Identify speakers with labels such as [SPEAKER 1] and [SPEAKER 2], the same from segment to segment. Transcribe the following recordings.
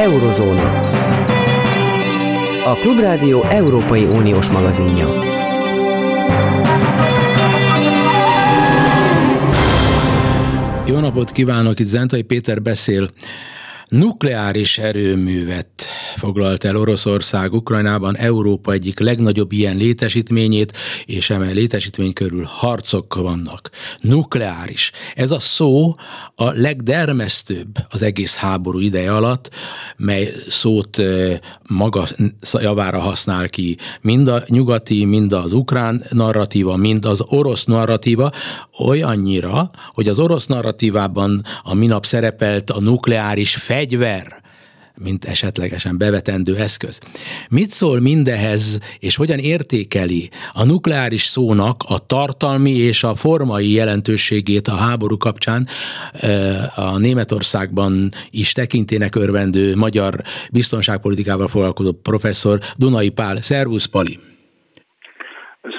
[SPEAKER 1] Eurozóna. A Klubrádió Európai Uniós magazinja.
[SPEAKER 2] Jó napot kívánok, itt Zentai Péter beszél. Nukleáris erőművet foglalt el Oroszország Ukrajnában Európa egyik legnagyobb ilyen létesítményét, és emel létesítmény körül harcok vannak. Nukleáris. Ez a szó a legdermesztőbb az egész háború ideje alatt, mely szót maga javára használ ki mind a nyugati, mind az ukrán narratíva, mind az orosz narratíva, olyannyira, hogy az orosz narratívában a minap szerepelt a nukleáris fegyver, mint esetlegesen bevetendő eszköz. Mit szól mindehez, és hogyan értékeli a nukleáris szónak a tartalmi és a formai jelentőségét a háború kapcsán a Németországban is tekintének örvendő magyar biztonságpolitikával foglalkozó professzor Dunai Pál. Szervusz, Pali!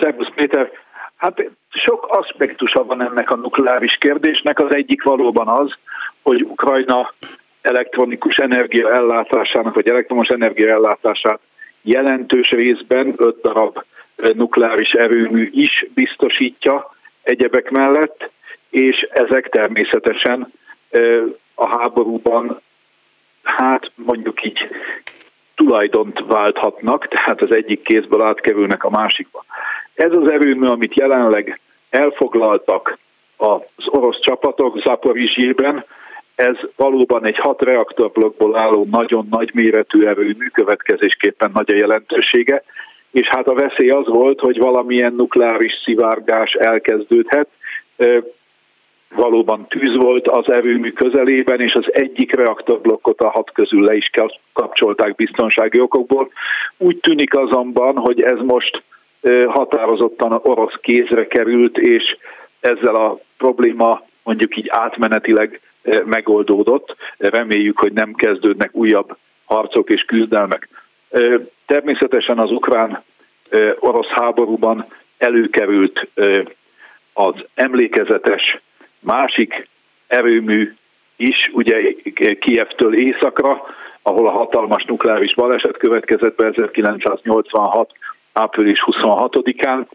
[SPEAKER 3] Szervusz, Péter! Hát sok aspektusa van ennek a nukleáris kérdésnek. Az egyik valóban az, hogy Ukrajna elektronikus energia ellátásának, vagy elektromos energia ellátását jelentős részben öt darab nukleáris erőmű is biztosítja egyebek mellett, és ezek természetesen a háborúban, hát mondjuk így tulajdont válthatnak, tehát az egyik kézből átkerülnek a másikba. Ez az erőmű, amit jelenleg elfoglaltak az orosz csapatok Zaporizsében, ez valóban egy hat reaktorblokkból álló nagyon nagy méretű erőmű, következésképpen nagy a jelentősége, és hát a veszély az volt, hogy valamilyen nukleáris szivárgás elkezdődhet. Valóban tűz volt az erőmű közelében, és az egyik reaktorblokkot a hat közül le is kapcsolták biztonsági okokból. Úgy tűnik azonban, hogy ez most határozottan orosz kézre került, és ezzel a probléma mondjuk így átmenetileg megoldódott. Reméljük, hogy nem kezdődnek újabb harcok és küzdelmek. Természetesen az ukrán-orosz háborúban előkerült az emlékezetes másik erőmű is, ugye Kievtől északra, ahol a hatalmas nukleáris baleset következett be 1986. április 26-án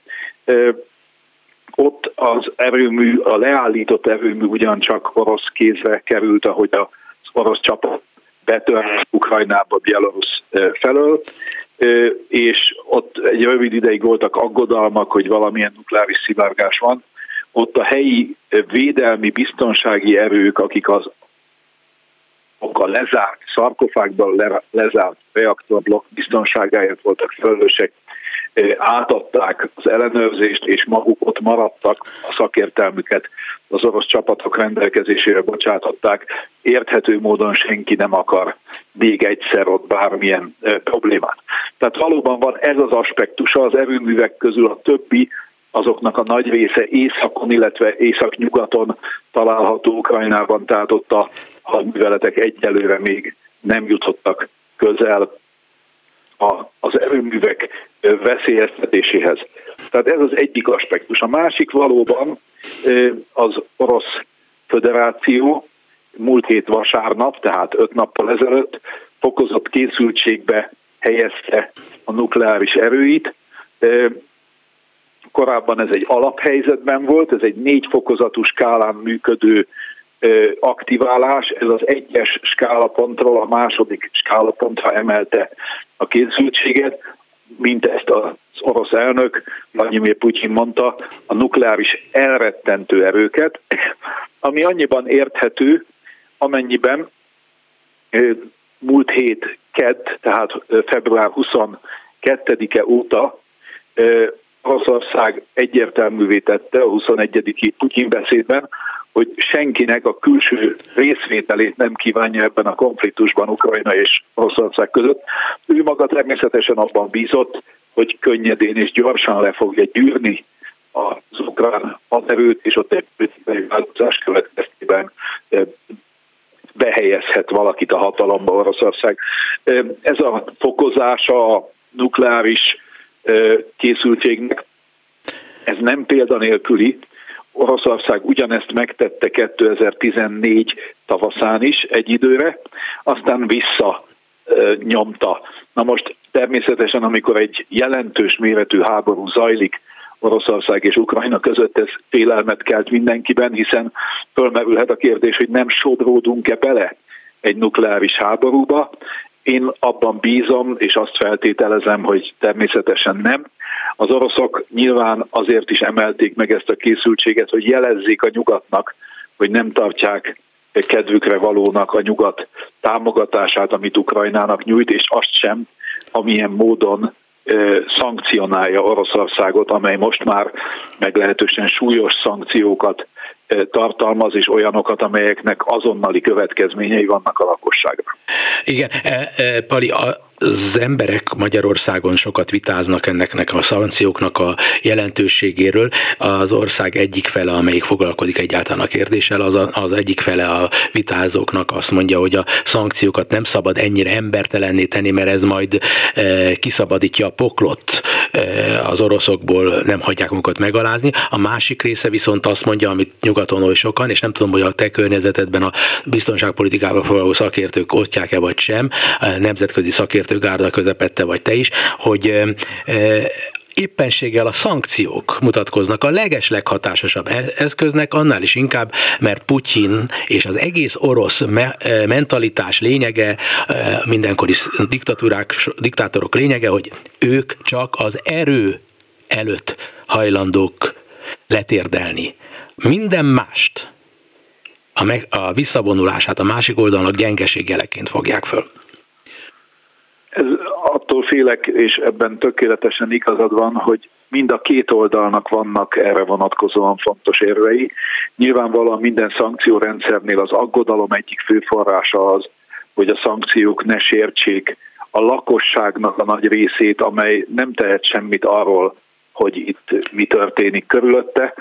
[SPEAKER 3] ott az erőmű, a leállított erőmű ugyancsak orosz kézre került, ahogy az orosz csapat betört Ukrajnába Belarus felől, és ott egy rövid ideig voltak aggodalmak, hogy valamilyen nukleáris szivárgás van. Ott a helyi védelmi biztonsági erők, akik az a lezárt szarkofágban lezárt reaktorblokk biztonságáért voltak felelősek, átadták az ellenőrzést, és maguk ott maradtak, a szakértelmüket az orosz csapatok rendelkezésére bocsátották. Érthető módon senki nem akar még egyszer ott bármilyen problémát. Tehát valóban van ez az aspektusa az erőművek közül a többi, azoknak a nagy része északon, illetve északnyugaton található Ukrajnában, tehát ott a hadműveletek egyelőre még nem jutottak közel a, az erőművek veszélyeztetéséhez. Tehát ez az egyik aspektus. A másik valóban az orosz föderáció múlt hét vasárnap, tehát öt nappal ezelőtt fokozott készültségbe helyezte a nukleáris erőit. Korábban ez egy alaphelyzetben volt, ez egy négy fokozatú skálán működő aktiválás, ez az egyes skálapontról a második skálapontra emelte a készültséget, mint ezt az orosz elnök, Vladimir Putyin mondta, a nukleáris elrettentő erőket, ami annyiban érthető, amennyiben múlt hét kedd, tehát február 22-e óta Oroszország egyértelművé tette a 21. Putyin beszédben, hogy senkinek a külső részvételét nem kívánja ebben a konfliktusban Ukrajna és Oroszország között. Ő maga természetesen abban bízott, hogy könnyedén és gyorsan le fogja gyűrni az ukrán haderőt, és ott egy politikai változás következtében eh, behelyezhet valakit a hatalomba Oroszország. Eh, ez a fokozása a nukleáris eh, készültségnek, ez nem példanélküli, Oroszország ugyanezt megtette 2014 tavaszán is egy időre, aztán vissza nyomta. Na most természetesen, amikor egy jelentős méretű háború zajlik, Oroszország és Ukrajna között ez félelmet kelt mindenkiben, hiszen fölmerülhet a kérdés, hogy nem sodródunk-e bele egy nukleáris háborúba. Én abban bízom, és azt feltételezem, hogy természetesen nem. Az oroszok nyilván azért is emelték meg ezt a készültséget, hogy jelezzék a nyugatnak, hogy nem tartják kedvükre valónak a nyugat támogatását, amit Ukrajnának nyújt, és azt sem, amilyen módon szankcionálja Oroszországot, amely most már meglehetősen súlyos szankciókat tartalmaz, és olyanokat, amelyeknek azonnali következményei vannak a lakosságra.
[SPEAKER 2] Igen, e, e, Pali, az emberek Magyarországon sokat vitáznak ennek a szankcióknak a jelentőségéről. Az ország egyik fele, amelyik foglalkozik egyáltalán a kérdéssel, az, a, az egyik fele a vitázóknak azt mondja, hogy a szankciókat nem szabad ennyire embertelenné tenni, mert ez majd e, kiszabadítja a poklot az oroszokból, nem hagyják magukat megalázni. A másik része viszont azt mondja, amit nyugaton oly sokan, és nem tudom, hogy a te környezetedben a biztonságpolitikával foglalkozó szakértők osztják-e vagy sem, nemzetközi szakértők gárda közepette vagy te is, hogy éppenséggel a szankciók mutatkoznak a legesleghatásosabb e- eszköznek, annál is inkább, mert Putyin és az egész orosz me- mentalitás lényege, mindenkori diktatúrák, diktátorok lényege, hogy ők csak az erő előtt hajlandók letérdelni. Minden mást, a, meg, a visszavonulását a másik oldalnak gyengeség jeleként fogják föl.
[SPEAKER 3] Ez attól félek, és ebben tökéletesen igazad van, hogy mind a két oldalnak vannak erre vonatkozóan fontos érvei. Nyilvánvalóan minden szankciórendszernél az aggodalom egyik fő forrása az, hogy a szankciók ne sértsék a lakosságnak a nagy részét, amely nem tehet semmit arról, hogy itt mi történik körülötte.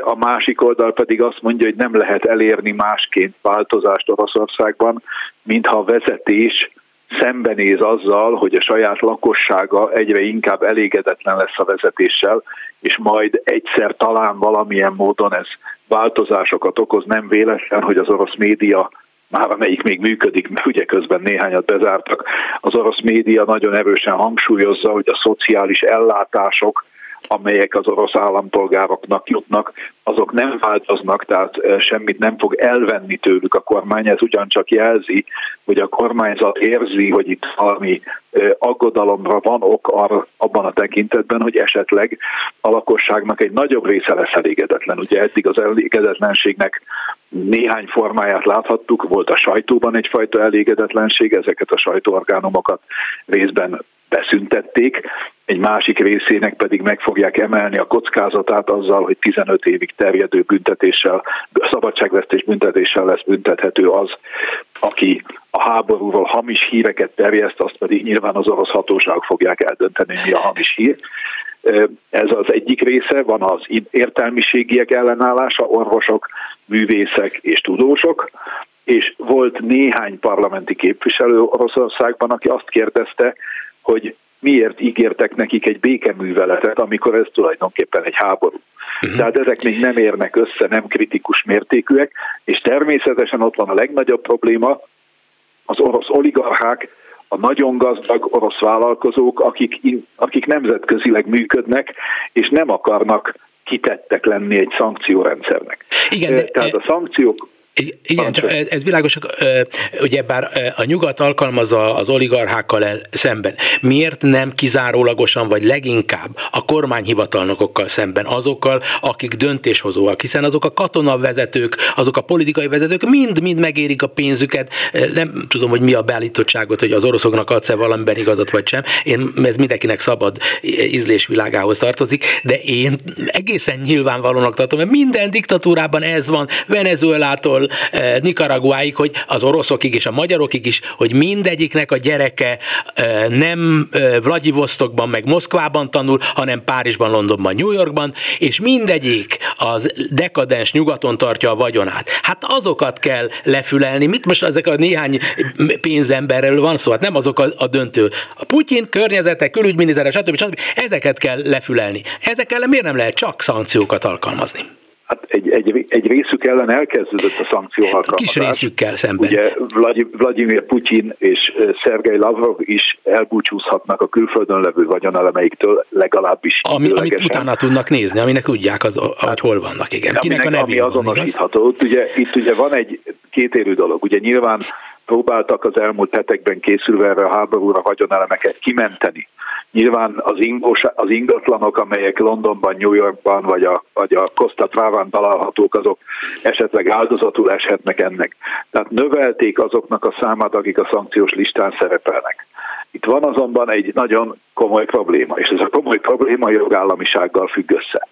[SPEAKER 3] A másik oldal pedig azt mondja, hogy nem lehet elérni másként változást Oroszországban, mintha a vezetés szembenéz azzal, hogy a saját lakossága egyre inkább elégedetlen lesz a vezetéssel, és majd egyszer talán valamilyen módon ez változásokat okoz, nem véletlen, hogy az orosz média már amelyik még működik, mert ugye közben néhányat bezártak, az orosz média nagyon erősen hangsúlyozza, hogy a szociális ellátások amelyek az orosz állampolgároknak jutnak, azok nem változnak, tehát semmit nem fog elvenni tőlük a kormány. Ez ugyancsak jelzi, hogy a kormányzat érzi, hogy itt valami aggodalomra van ok arra, abban a tekintetben, hogy esetleg a lakosságnak egy nagyobb része lesz elégedetlen. Ugye eddig az elégedetlenségnek néhány formáját láthattuk, volt a sajtóban egyfajta elégedetlenség, ezeket a sajtóorgánumokat részben beszüntették, egy másik részének pedig meg fogják emelni a kockázatát azzal, hogy 15 évig terjedő büntetéssel, szabadságvesztés büntetéssel lesz büntethető az, aki a háborúról hamis híreket terjeszt, azt pedig nyilván az orosz hatóságok fogják eldönteni, mi a hamis hír. Ez az egyik része, van az értelmiségiek ellenállása, orvosok, művészek és tudósok, és volt néhány parlamenti képviselő Oroszországban, aki azt kérdezte, hogy miért ígértek nekik egy békeműveletet, amikor ez tulajdonképpen egy háború. Uh-huh. Tehát ezek még nem érnek össze, nem kritikus mértékűek, és természetesen ott van a legnagyobb probléma, az orosz oligarchák, a nagyon gazdag orosz vállalkozók, akik, akik nemzetközileg működnek, és nem akarnak kitettek lenni egy szankciórendszernek.
[SPEAKER 2] Igen, de,
[SPEAKER 3] Tehát a szankciók
[SPEAKER 2] igen, csak ez világos, ugye bár a nyugat alkalmazza az oligarchákkal el, szemben. Miért nem kizárólagosan, vagy leginkább a kormányhivatalnokokkal szemben, azokkal, akik döntéshozóak, hiszen azok a katonavezetők, azok a politikai vezetők mind-mind megérik a pénzüket. Nem tudom, hogy mi a beállítottságot, hogy az oroszoknak adsz-e valamiben igazat vagy sem. Én, ez mindenkinek szabad ízlésvilágához tartozik, de én egészen nyilvánvalónak tartom, mert minden diktatúrában ez van, Venezuelától Mexikótól Nicaraguáig, hogy az oroszokig és a magyarokig is, hogy mindegyiknek a gyereke nem Vladivostokban meg Moszkvában tanul, hanem Párizsban, Londonban, New Yorkban, és mindegyik az dekadens nyugaton tartja a vagyonát. Hát azokat kell lefülelni. Mit most ezek a néhány pénzemberről van szó? Hát nem azok a, a döntő. A Putyin, környezete, külügyminisztere, stb. stb. Ezeket kell lefülelni. Ezekkel miért nem lehet csak szankciókat alkalmazni?
[SPEAKER 3] Hát egy egy, részük ellen elkezdődött a szankció alkalmazás.
[SPEAKER 2] Kis részükkel szemben.
[SPEAKER 3] Ugye Vladimir Putyin és Szergej Lavrov is elbúcsúzhatnak a külföldön levő vagyonelemeiktől legalábbis.
[SPEAKER 2] Ami, amit utána tudnak nézni, aminek tudják, az, hogy hát, hol vannak, igen.
[SPEAKER 3] Kinek aminek, a ami azonosítható. Itt ugye, itt ugye van egy kétérű dolog. Ugye nyilván próbáltak az elmúlt hetekben készülve erre a háborúra vagyonelemeket kimenteni. Nyilván az, ingos, az ingatlanok, amelyek Londonban, New Yorkban vagy a, vagy a Costa Traván találhatók, azok esetleg áldozatul eshetnek ennek. Tehát növelték azoknak a számát, akik a szankciós listán szerepelnek. Itt van azonban egy nagyon komoly probléma, és ez a komoly probléma a jogállamisággal függ össze.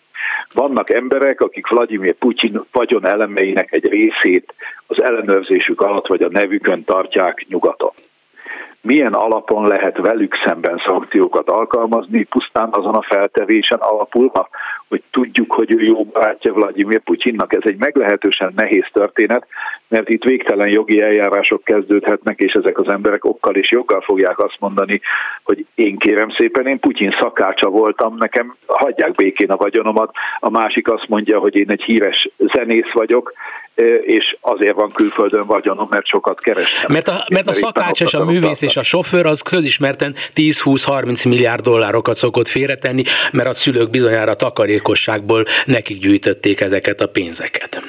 [SPEAKER 3] Vannak emberek, akik Vladimir Putyin vagyon elemeinek egy részét az ellenőrzésük alatt vagy a nevükön tartják nyugaton milyen alapon lehet velük szemben szankciókat alkalmazni, pusztán azon a feltevésen alapulva, hogy tudjuk, hogy ő jó barátja Vladimir Putyinnak. Ez egy meglehetősen nehéz történet, mert itt végtelen jogi eljárások kezdődhetnek, és ezek az emberek okkal és joggal fogják azt mondani, hogy én kérem szépen, én Putyin szakácsa voltam, nekem hagyják békén a vagyonomat. A másik azt mondja, hogy én egy híres zenész vagyok, és azért van külföldön vagyonom, mert sokat kerestem.
[SPEAKER 2] Mert a, mert a szakács és a művész és a sofőr az közismerten 10-20-30 milliárd dollárokat szokott félretenni, mert a szülők bizonyára takarékosságból nekik gyűjtötték ezeket a pénzeket.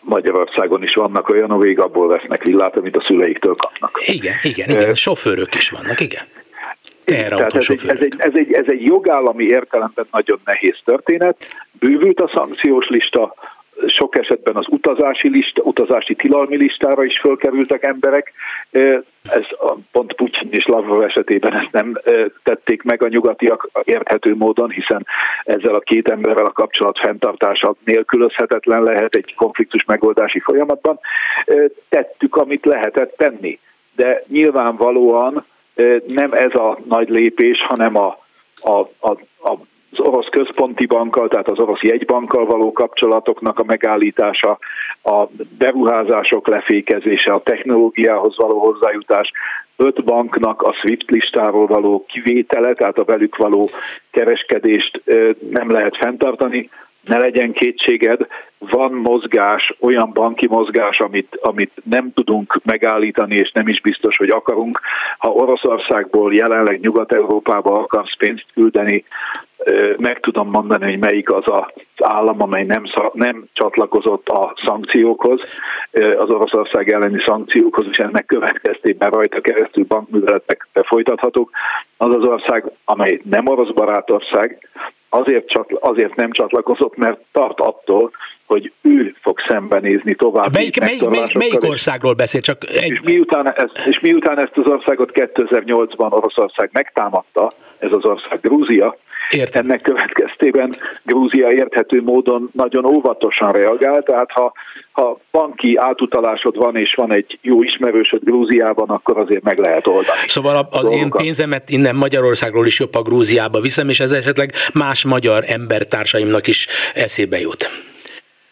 [SPEAKER 3] Magyarországon is vannak olyanok, akik abból vesznek villát, amit a szüleiktől kapnak.
[SPEAKER 2] Igen, igen, igen, sofőrök is vannak, igen.
[SPEAKER 3] Tehát ez egy, ez, egy, ez, egy, ez egy jogállami értelemben nagyon nehéz történet. Bővült a szankciós lista, sok esetben az utazási, lista, utazási tilalmi listára is fölkerültek emberek. Ez a, pont Putyin és Lavrov esetében ezt nem tették meg a nyugatiak érthető módon, hiszen ezzel a két emberrel a kapcsolat fenntartása nélkülözhetetlen lehet egy konfliktus megoldási folyamatban. Tettük, amit lehetett tenni, de nyilvánvalóan nem ez a nagy lépés, hanem a, a, a, a az orosz központi bankkal, tehát az orosz jegybankkal való kapcsolatoknak a megállítása, a beruházások lefékezése, a technológiához való hozzájutás, öt banknak a SWIFT listáról való kivétele, tehát a velük való kereskedést nem lehet fenntartani, ne legyen kétséged, van mozgás, olyan banki mozgás, amit, amit nem tudunk megállítani, és nem is biztos, hogy akarunk. Ha Oroszországból jelenleg Nyugat-Európába akarsz pénzt küldeni, meg tudom mondani, hogy melyik az az állam, amely nem, nem csatlakozott a szankciókhoz, az Oroszország elleni szankciókhoz, és ennek következtében rajta keresztül bankműveletek folytathatók. Az az ország, amely nem orosz barátország, azért, csatla, azért nem csatlakozott, mert tart attól, hogy ő fog szembenézni tovább.
[SPEAKER 2] Melyik, melyik, melyik, melyik országról beszél? Csak egy...
[SPEAKER 3] és, miután ezt, és miután ezt az országot 2008-ban Oroszország megtámadta, ez az ország Grúzia, Értem. Ennek következtében Grúzia érthető módon nagyon óvatosan reagál, tehát ha, ha banki átutalásod van, és van egy jó ismerősöd Grúziában, akkor azért meg lehet oldani.
[SPEAKER 2] Szóval az én pénzemet innen Magyarországról is jobb a Grúziába viszem, és ez esetleg más magyar embertársaimnak is eszébe jut.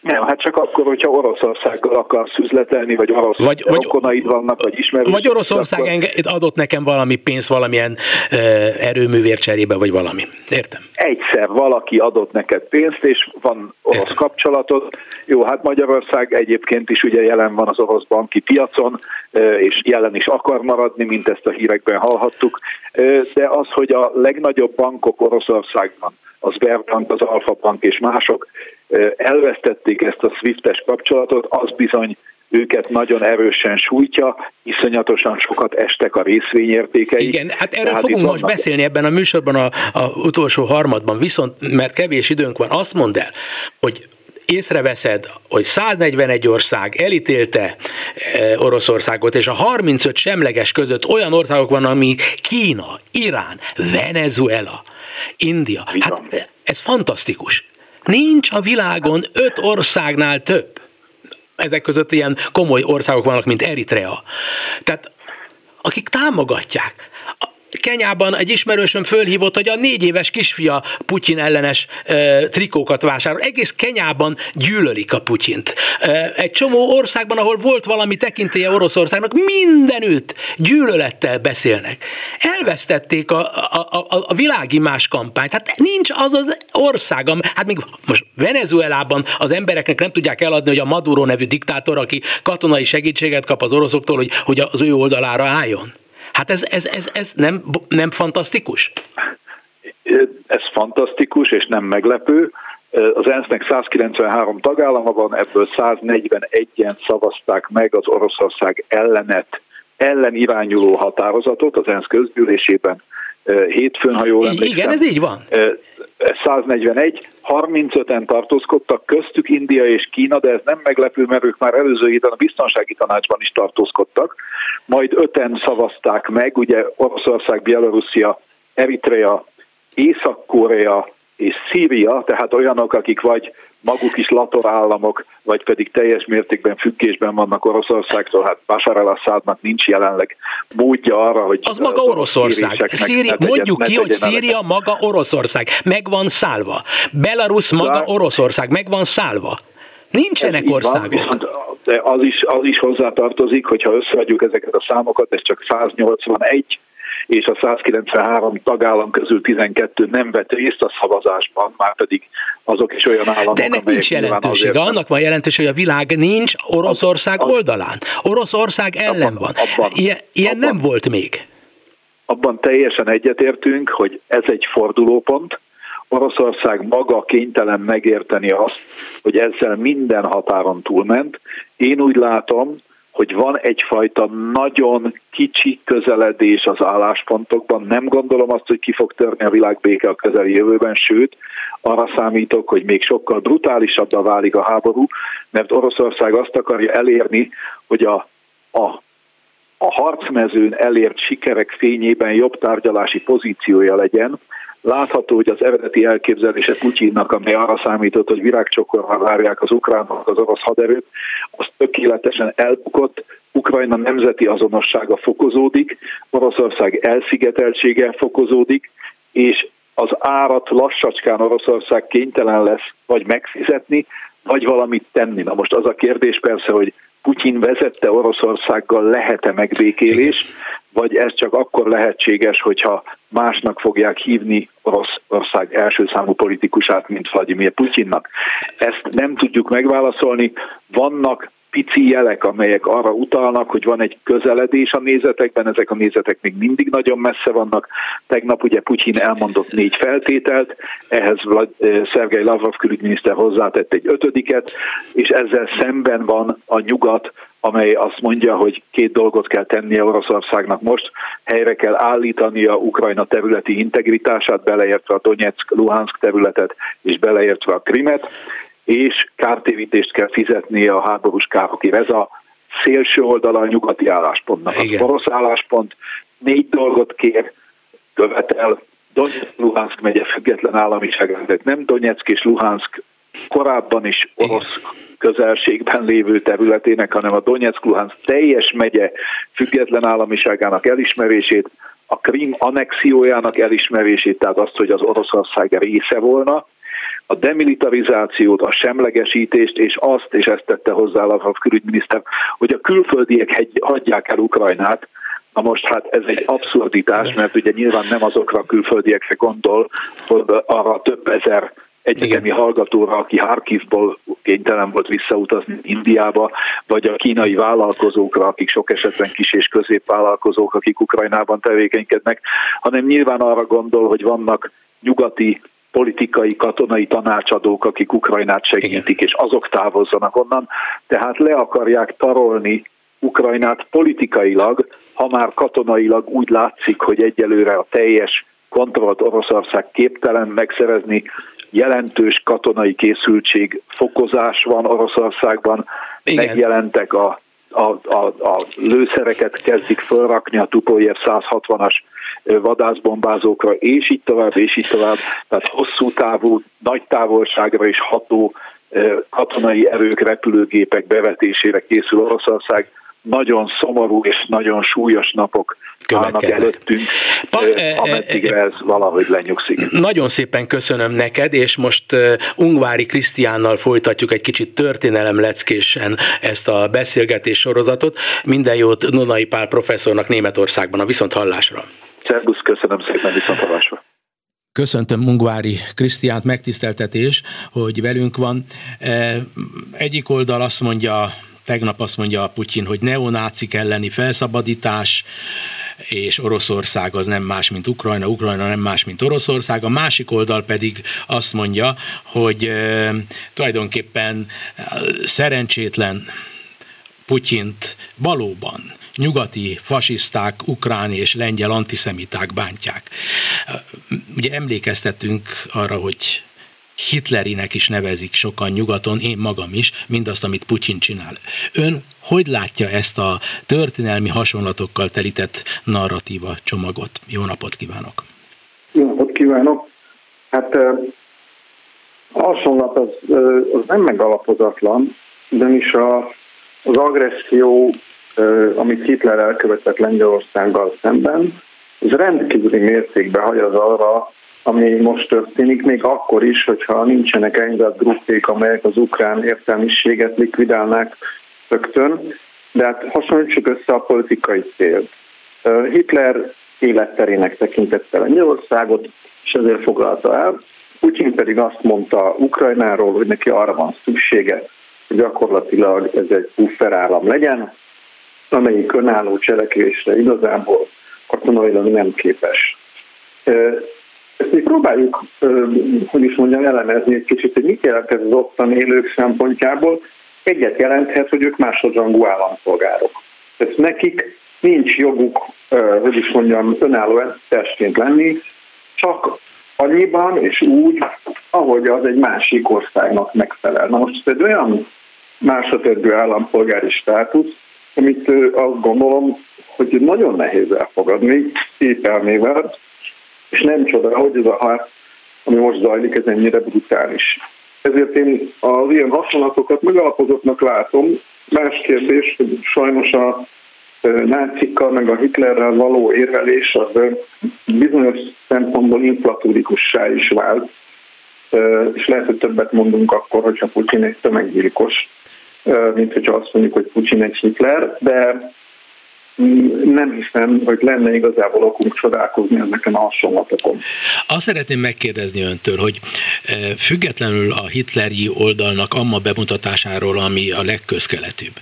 [SPEAKER 3] Nem, hát csak akkor, hogyha Oroszországgal akarsz üzletelni, vagy orosz vagy, vagy, rokonaid vannak, vagy ismerősök.
[SPEAKER 2] Vagy Oroszország akkor... adott nekem valami pénzt valamilyen e, erőművér cserébe, vagy valami. Értem?
[SPEAKER 3] Egyszer valaki adott neked pénzt, és van orosz Értem. kapcsolatod. Jó, hát Magyarország egyébként is ugye jelen van az orosz banki piacon, és jelen is akar maradni, mint ezt a hírekben hallhattuk. De az, hogy a legnagyobb bankok Oroszországban, az Sberbank, az Alfa Bank és mások elvesztették ezt a SWIFT-es kapcsolatot, az bizony őket nagyon erősen sújtja, iszonyatosan sokat estek a részvényértékeik.
[SPEAKER 2] Igen, hát erről fogunk most vannak... beszélni ebben a műsorban a, a utolsó harmadban, viszont mert kevés időnk van, azt mondd el, hogy észreveszed, hogy 141 ország elítélte Oroszországot, és a 35 semleges között olyan országok van, ami Kína, Irán, Venezuela, India. Hát ez fantasztikus. Nincs a világon öt országnál több. Ezek között ilyen komoly országok vannak, mint Eritrea. Tehát akik támogatják. Kenyában egy ismerősöm fölhívott, hogy a négy éves kisfia Putyin ellenes e, trikókat vásárol. Egész Kenyában gyűlölik a Putyint. E, egy csomó országban, ahol volt valami tekintélye Oroszországnak, mindenütt gyűlölettel beszélnek. Elvesztették a, a, a, a világimás kampányt. Hát nincs az az ország, hát még most Venezuelában az embereknek nem tudják eladni, hogy a Maduro nevű diktátor, aki katonai segítséget kap az oroszoktól, hogy, hogy az ő oldalára álljon. Hát ez, ez, ez, ez nem, nem fantasztikus?
[SPEAKER 3] Ez fantasztikus és nem meglepő. Az ENSZ-nek 193 tagállama van, ebből 141-en szavazták meg az Oroszország ellenet, ellen irányuló határozatot az ENSZ közgyűlésében hétfőn, ha jól emlékszem.
[SPEAKER 2] Igen, ez így van.
[SPEAKER 3] 141, 35-en tartózkodtak, köztük India és Kína, de ez nem meglepő, mert ők már előző héten a biztonsági tanácsban is tartózkodtak, majd öten szavazták meg, ugye Oroszország, Bielorusszia, Eritrea, Észak-Korea és Szíria, tehát olyanok, akik vagy maguk is latorállamok, vagy pedig teljes mértékben függésben vannak Oroszországtól, hát Bashar al-Assadnak nincs jelenleg módja arra, hogy...
[SPEAKER 2] Az maga Oroszország. Szíria, mondjuk ki, hogy Szíria maga Oroszország. Meg van szállva. Belarus maga De... Oroszország. Meg van szállva. Nincsenek országok. Van,
[SPEAKER 3] de az is, az is hozzátartozik, hogyha összeadjuk ezeket a számokat, ez csak 181 és a 193 tagállam közül 12 nem vett részt a szavazásban, már pedig azok is olyan államok,
[SPEAKER 2] De ennek nincs jelentősége, annak van jelentős, hogy a világ nincs Oroszország az, oldalán. Oroszország ellen abban, van. Abban, ilyen ilyen abban, nem volt még.
[SPEAKER 3] Abban teljesen egyetértünk, hogy ez egy fordulópont, Oroszország maga kénytelen megérteni azt, hogy ezzel minden határon túlment. Én úgy látom, hogy van egyfajta nagyon kicsi közeledés az álláspontokban. Nem gondolom azt, hogy ki fog törni a világbéke a közeli jövőben, sőt, arra számítok, hogy még sokkal brutálisabbá válik a háború, mert Oroszország azt akarja elérni, hogy a, a, a harcmezőn elért sikerek fényében jobb tárgyalási pozíciója legyen, Látható, hogy az eredeti elképzelése Putyinnak, amely arra számított, hogy virágcsokorral várják az ukránok az orosz haderőt, az tökéletesen elbukott, Ukrajna nemzeti azonossága fokozódik, Oroszország elszigeteltsége fokozódik, és az árat lassacskán Oroszország kénytelen lesz vagy megfizetni, vagy valamit tenni. Na most az a kérdés persze, hogy Putyin vezette Oroszországgal lehet-e megbékélés, vagy ez csak akkor lehetséges, hogyha másnak fogják hívni Oroszország első számú politikusát, mint Vladimir Putyinnak. Ezt nem tudjuk megválaszolni. Vannak pici jelek, amelyek arra utalnak, hogy van egy közeledés a nézetekben, ezek a nézetek még mindig nagyon messze vannak. Tegnap ugye Putyin elmondott négy feltételt, ehhez Szergei Lavrov külügyminiszter hozzátett egy ötödiket, és ezzel szemben van a nyugat, amely azt mondja, hogy két dolgot kell tennie Oroszországnak most, helyre kell állítania Ukrajna területi integritását, beleértve a Donetsk-Luhansk területet, és beleértve a Krimet, és kártérítést kell fizetnie a háborús károkért. Ez a szélső oldala a nyugati álláspontnak. Az orosz álláspont négy dolgot kér, követel, Donetsk, Luhansk megye független államiság, nem Donetsk és Luhansk korábban is orosz közelségben lévő területének, hanem a Donetsk Luhansk teljes megye független államiságának elismerését, a Krim annexiójának elismerését, tehát azt, hogy az Oroszország része volna, a demilitarizációt, a semlegesítést, és azt, és ezt tette hozzá a külügyminiszter, hogy a külföldiek hagyják el Ukrajnát, Na most hát ez egy abszurditás, mert ugye nyilván nem azokra a külföldiekre gondol, hogy arra több ezer egyetemi Igen. hallgatóra, aki Harkivból kénytelen volt visszautazni Indiába, vagy a kínai vállalkozókra, akik sok esetben kis és középvállalkozók, akik Ukrajnában tevékenykednek, hanem nyilván arra gondol, hogy vannak nyugati politikai, katonai tanácsadók, akik Ukrajnát segítik, Igen. és azok távozzanak onnan, tehát le akarják tarolni Ukrajnát politikailag, ha már katonailag úgy látszik, hogy egyelőre a teljes kontrollt Oroszország képtelen megszerezni, jelentős katonai készültség fokozás van Oroszországban, Igen. megjelentek a, a, a, a lőszereket kezdik felrakni a Tupojev 160-as vadászbombázókra, és így tovább, és így tovább. Tehát hosszú távú, nagy távolságra is ható katonai erők, repülőgépek bevetésére készül Oroszország. Nagyon szomorú és nagyon súlyos napok állnak előttünk, pa, ameddig ez valahogy lenyugszik.
[SPEAKER 2] Nagyon szépen köszönöm neked, és most Ungvári Krisztiánnal folytatjuk egy kicsit történelem leckésen ezt a beszélgetés sorozatot. Minden jót Nonai Pál professzornak Németországban a viszont hallásra.
[SPEAKER 3] Szerbusz, köszönöm szépen, viszont hallásra.
[SPEAKER 2] Köszöntöm Mungvári Krisztiánt, megtiszteltetés, hogy velünk van. Egyik oldal azt mondja, tegnap azt mondja a Putyin, hogy neonácik elleni felszabadítás, és Oroszország az nem más, mint Ukrajna, Ukrajna nem más, mint Oroszország. A másik oldal pedig azt mondja, hogy e, tulajdonképpen szerencsétlen Putyint valóban nyugati fasiszták, ukrán és lengyel antiszemiták bántják. Ugye emlékeztetünk arra, hogy Hitlerinek is nevezik sokan nyugaton, én magam is, mindazt, amit Putyin csinál. Ön hogy látja ezt a történelmi hasonlatokkal telített narratíva csomagot? Jó napot kívánok!
[SPEAKER 4] Jó napot kívánok! Hát a hasonlat az, az nem megalapozatlan, ugyanis a, az agresszió, amit Hitler elkövetett Lengyelországgal szemben, ez rendkívüli mértékben hajaz arra, ami most történik, még akkor is, hogyha nincsenek enyzett gruppék, amelyek az ukrán értelmiséget likvidálnák rögtön, de hát hasonlítsuk össze a politikai célt. Hitler életterének tekintette Lengyelországot, és ezért foglalta el. Putin pedig azt mondta Ukrajnáról, hogy neki arra van szüksége, hogy gyakorlatilag ez egy bufferállam legyen, amelyik önálló cselekvésre igazából katonailag nem képes. Ezt mi próbáljuk, hogy is mondjam, elemezni egy kicsit, hogy mit jelent ez az ottan élők szempontjából. Egyet jelenthet, hogy ők másodrangú állampolgárok. Tehát nekik nincs joguk, hogy is mondjam, önálló testként lenni, csak annyiban és úgy, ahogy az egy másik országnak megfelel. Na most ez egy olyan másodrendű állampolgári státusz, amit azt gondolom, hogy nagyon nehéz elfogadni szép elmével, és nem csoda, hogy ez a harc, ami most zajlik, ez ennyire brutális. Ezért én az ilyen hasonlatokat megalapozottnak látom. Más kérdés, hogy sajnos a nácikkal, meg a Hitlerrel való érvelés az bizonyos szempontból inflatúrikussá is vált, és lehet, hogy többet mondunk akkor, hogyha Putin egy tömeggyilkos, mint hogyha azt mondjuk, hogy Putin egy Hitler, de nem hiszem, hogy lenne igazából okunk csodálkozni ezeken a hasonlatokon.
[SPEAKER 2] Azt szeretném megkérdezni öntől, hogy e, függetlenül a hitleri oldalnak amma bemutatásáról, ami a legközkeletűbb,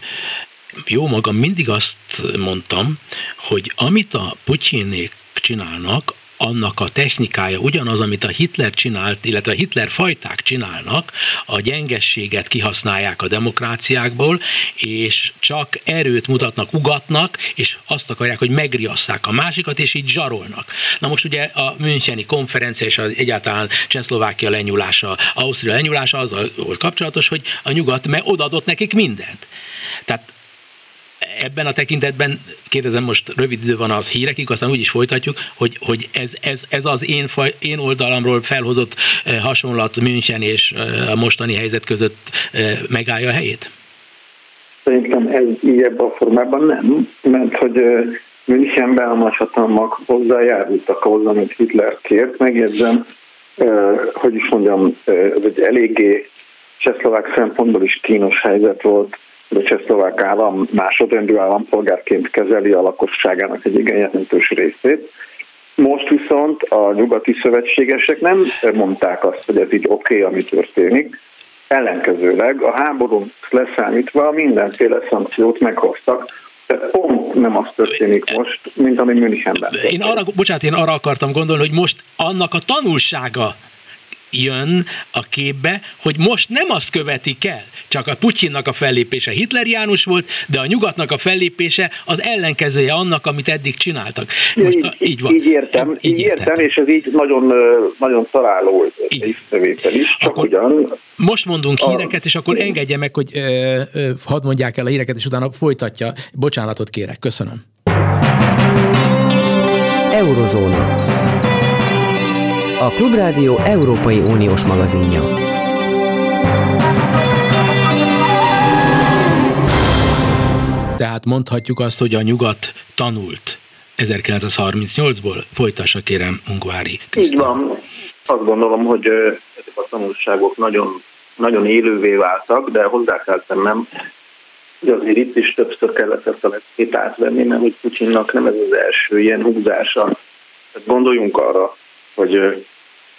[SPEAKER 2] jó magam mindig azt mondtam, hogy amit a Putyinék csinálnak, annak a technikája ugyanaz, amit a Hitler csinált, illetve a Hitler fajták csinálnak, a gyengességet kihasználják a demokráciákból, és csak erőt mutatnak, ugatnak, és azt akarják, hogy megriasszák a másikat, és így zsarolnak. Na most ugye a Müncheni konferencia és az egyáltalán Csehszlovákia lenyúlása, Ausztria lenyúlása azzal volt kapcsolatos, hogy a nyugat odaadott nekik mindent. Tehát ebben a tekintetben, kérdezem most rövid idő van az hírekig, aztán úgy is folytatjuk, hogy, hogy ez, ez, ez az én, faj, én oldalamról felhozott eh, hasonlat München és eh, a mostani helyzet között eh, megállja a helyét?
[SPEAKER 4] Szerintem ez így ebben a formában nem, mert hogy Münchenben a nagyhatalmak hozzájárultak ahhoz, amit Hitler kért. Megjegyzem, hogy is mondjam, ez egy eléggé csehszlovák szempontból is kínos helyzet volt a csehszlovák állam másodrendű állampolgárként kezeli a lakosságának egy igen jelentős részét. Most viszont a nyugati szövetségesek nem mondták azt, hogy ez így oké, okay, ami történik. Ellenkezőleg a háború leszámítva mindenféle szankciót meghoztak, tehát pont nem az történik most, mint ami Münchenben.
[SPEAKER 2] Én arra, bocsánat, én arra akartam gondolni, hogy most annak a tanulsága jön a képbe, hogy most nem azt követik el, csak a Putyinnak a fellépése Hitler János volt, de a nyugatnak a fellépése az ellenkezője annak, amit eddig csináltak.
[SPEAKER 4] Most, így, így van. Így értem, így, így értem, és ez így nagyon, nagyon találó észrevétel is, csak akkor ugyan...
[SPEAKER 2] Most mondunk a... híreket, és akkor engedje meg, hogy ö, ö, hadd mondják el a híreket, és utána folytatja. Bocsánatot kérek. Köszönöm.
[SPEAKER 1] Eurozóna. A Klubrádió Európai Uniós magazinja.
[SPEAKER 2] Tehát mondhatjuk azt, hogy a nyugat tanult 1938-ból. Folytassa kérem, Ungvári
[SPEAKER 5] Így van. Azt gondolom, hogy ezek a tanulságok nagyon, nagyon élővé váltak, de hozzá kell tennem, hogy azért itt is többször kellett ezt a leckét átvenni, mert hogy Putyinnak nem ez az első ilyen húzása. Tehát gondoljunk arra, hogy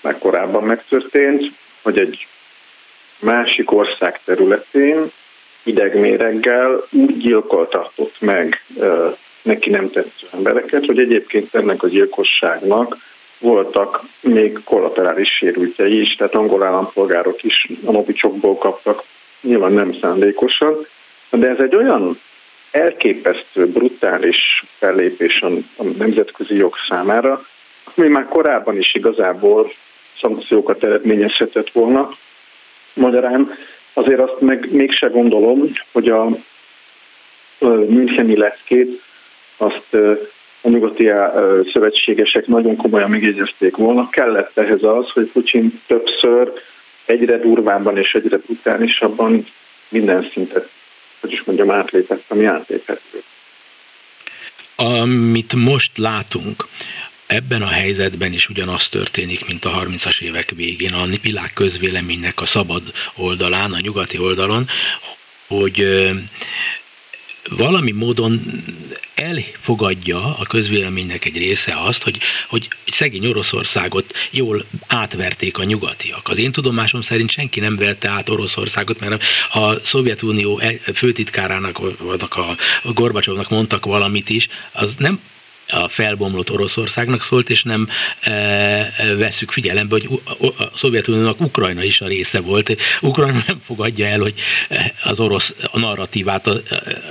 [SPEAKER 5] meg korábban megtörtént, hogy egy másik ország területén idegméreggel úgy gyilkoltatott meg neki nem tetsző embereket, hogy egyébként ennek a gyilkosságnak voltak még kollaterális sérültjei is, tehát angol állampolgárok is a novicsokból kaptak, nyilván nem szándékosan, de ez egy olyan elképesztő, brutális fellépés a nemzetközi jog számára, ami már korábban is igazából szankciókat eredményezhetett volna. Magyarán azért azt meg mégse gondolom, hogy a Müncheni leckét azt a nyugati szövetségesek nagyon komolyan megjegyezték volna. Kellett ehhez az, hogy Putin többször egyre durvábban és egyre brutálisabban minden szintet, hogy is mondjam, átlépett, ami átléphető.
[SPEAKER 2] Amit most látunk, ebben a helyzetben is ugyanaz történik, mint a 30-as évek végén a világ közvéleménynek a szabad oldalán, a nyugati oldalon, hogy valami módon elfogadja a közvéleménynek egy része azt, hogy, hogy szegény Oroszországot jól átverték a nyugatiak. Az én tudomásom szerint senki nem verte át Oroszországot, mert ha a Szovjetunió e- főtitkárának, vagy a Gorbacsovnak mondtak valamit is, az nem a felbomlott Oroszországnak szólt, és nem e, e, veszük figyelembe, hogy a Szovjetuniónak Ukrajna is a része volt. Ukrajna nem fogadja el, hogy az orosz narratívát a, a,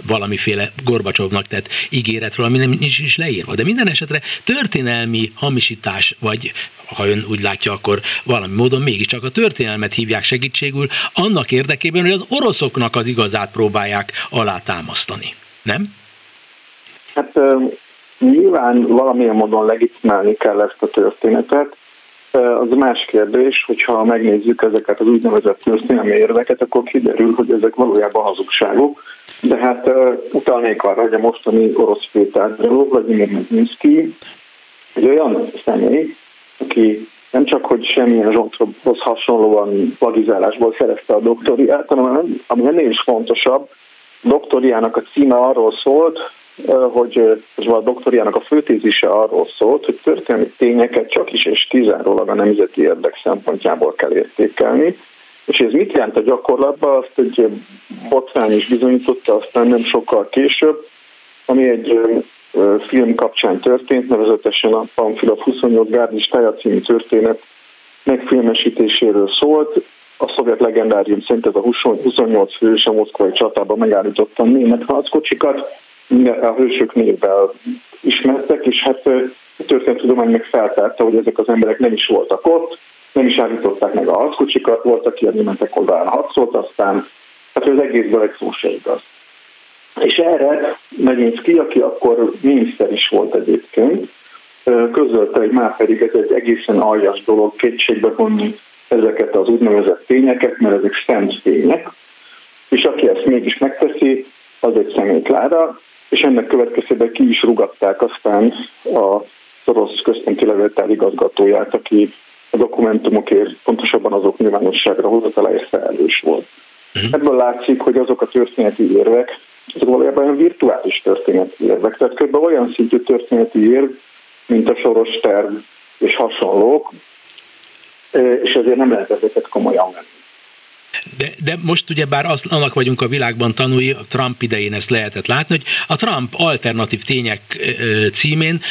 [SPEAKER 2] valamiféle Gorbacsovnak tett ígéretről, ami nem is, is leírva. De minden esetre történelmi hamisítás, vagy ha ön úgy látja, akkor valami módon mégiscsak a történelmet hívják segítségül, annak érdekében, hogy az oroszoknak az igazát próbálják alátámasztani. Nem?
[SPEAKER 4] Hát Nyilván valamilyen módon legitimálni kell ezt a történetet. Az más kérdés, hogyha megnézzük ezeket az úgynevezett történelmi érveket, akkor kiderül, hogy ezek valójában hazugságok. De hát utalnék arra, hogy a mostani orosz főtárgyaló, Vladimir Medinski, egy olyan személy, aki nem csak, hogy semmilyen Zsonthoz hasonlóan plagizálásból szerezte a doktoriát, hanem ami ennél is fontosabb, doktoriának a címe arról szólt, hogy a doktoriának a főtézise arról szólt, hogy történelmi tényeket csak is és kizárólag a nemzeti érdek szempontjából kell értékelni, és ez mit jelent a gyakorlatban, azt egy botrány is bizonyította aztán nem sokkal később, ami egy film kapcsán történt, nevezetesen a Pamfilov 28 gárdistája című történet megfilmesítéséről szólt. A szovjet legendárium szerint ez a 28 fős a moszkvai csatában megállította a német harckocsikat, a hősök névvel ismertek, és hát a történettudomány meg feltárta, hogy ezek az emberek nem is voltak ott, nem is állították meg a harckocsikat, voltak aki a németek oldalán harcolt, aztán hát az egészből egy szó se igaz. És erre Megyinsky, aki akkor miniszter is volt egyébként, közölte, hogy már pedig ez egy egészen aljas dolog kétségbe vonni ezeket az úgynevezett tényeket, mert ezek szent tények, és aki ezt mégis megteszi, az egy szemétláda, és ennek következtében ki is rugatták aztán a orosz központi levéltár igazgatóját, aki a dokumentumokért, pontosabban azok nyilvánosságra hozataláért felelős volt. Uh-huh. Ebből látszik, hogy azok a történeti érvek, azok valójában olyan virtuális történeti érvek, tehát kb. olyan szintű történeti érv, mint a soros terv és hasonlók, és ezért nem lehet ezeket komolyan venni.
[SPEAKER 2] De, de most ugye bár az, annak vagyunk a világban tanulni, a Trump idején ezt lehetett látni, hogy a Trump alternatív tények címén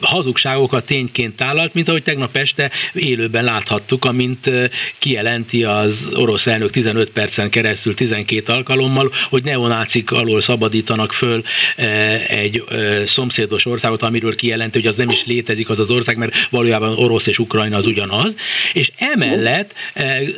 [SPEAKER 2] hazugságokat tényként tálalt, mint ahogy tegnap este élőben láthattuk, amint kijelenti az orosz elnök 15 percen keresztül 12 alkalommal, hogy neonácik alól szabadítanak föl egy szomszédos országot, amiről kijelenti, hogy az nem is létezik az az ország, mert valójában orosz és Ukrajna az ugyanaz, és emellett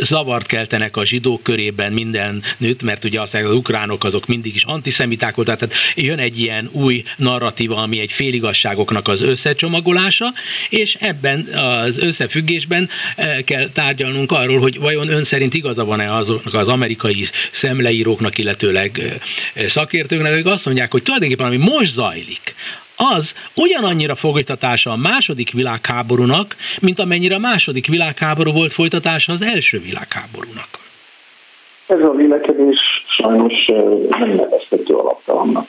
[SPEAKER 2] zavart keltenek a zsidók körében minden nőtt, mert ugye azt az ukránok azok mindig is antiszemiták voltak, tehát jön egy ilyen új narratíva, ami egy féligasságoknak az összecsomagolása, és ebben az összefüggésben kell tárgyalnunk arról, hogy vajon ön szerint igaza van-e azoknak az amerikai szemleíróknak, illetőleg szakértőknek, akik azt mondják, hogy tulajdonképpen ami most zajlik, az ugyanannyira folytatása a második világháborúnak, mint amennyire a második világháború volt folytatása az első világháborúnak.
[SPEAKER 4] Ez a vélekedés sajnos nem nevezhető alaptalannak.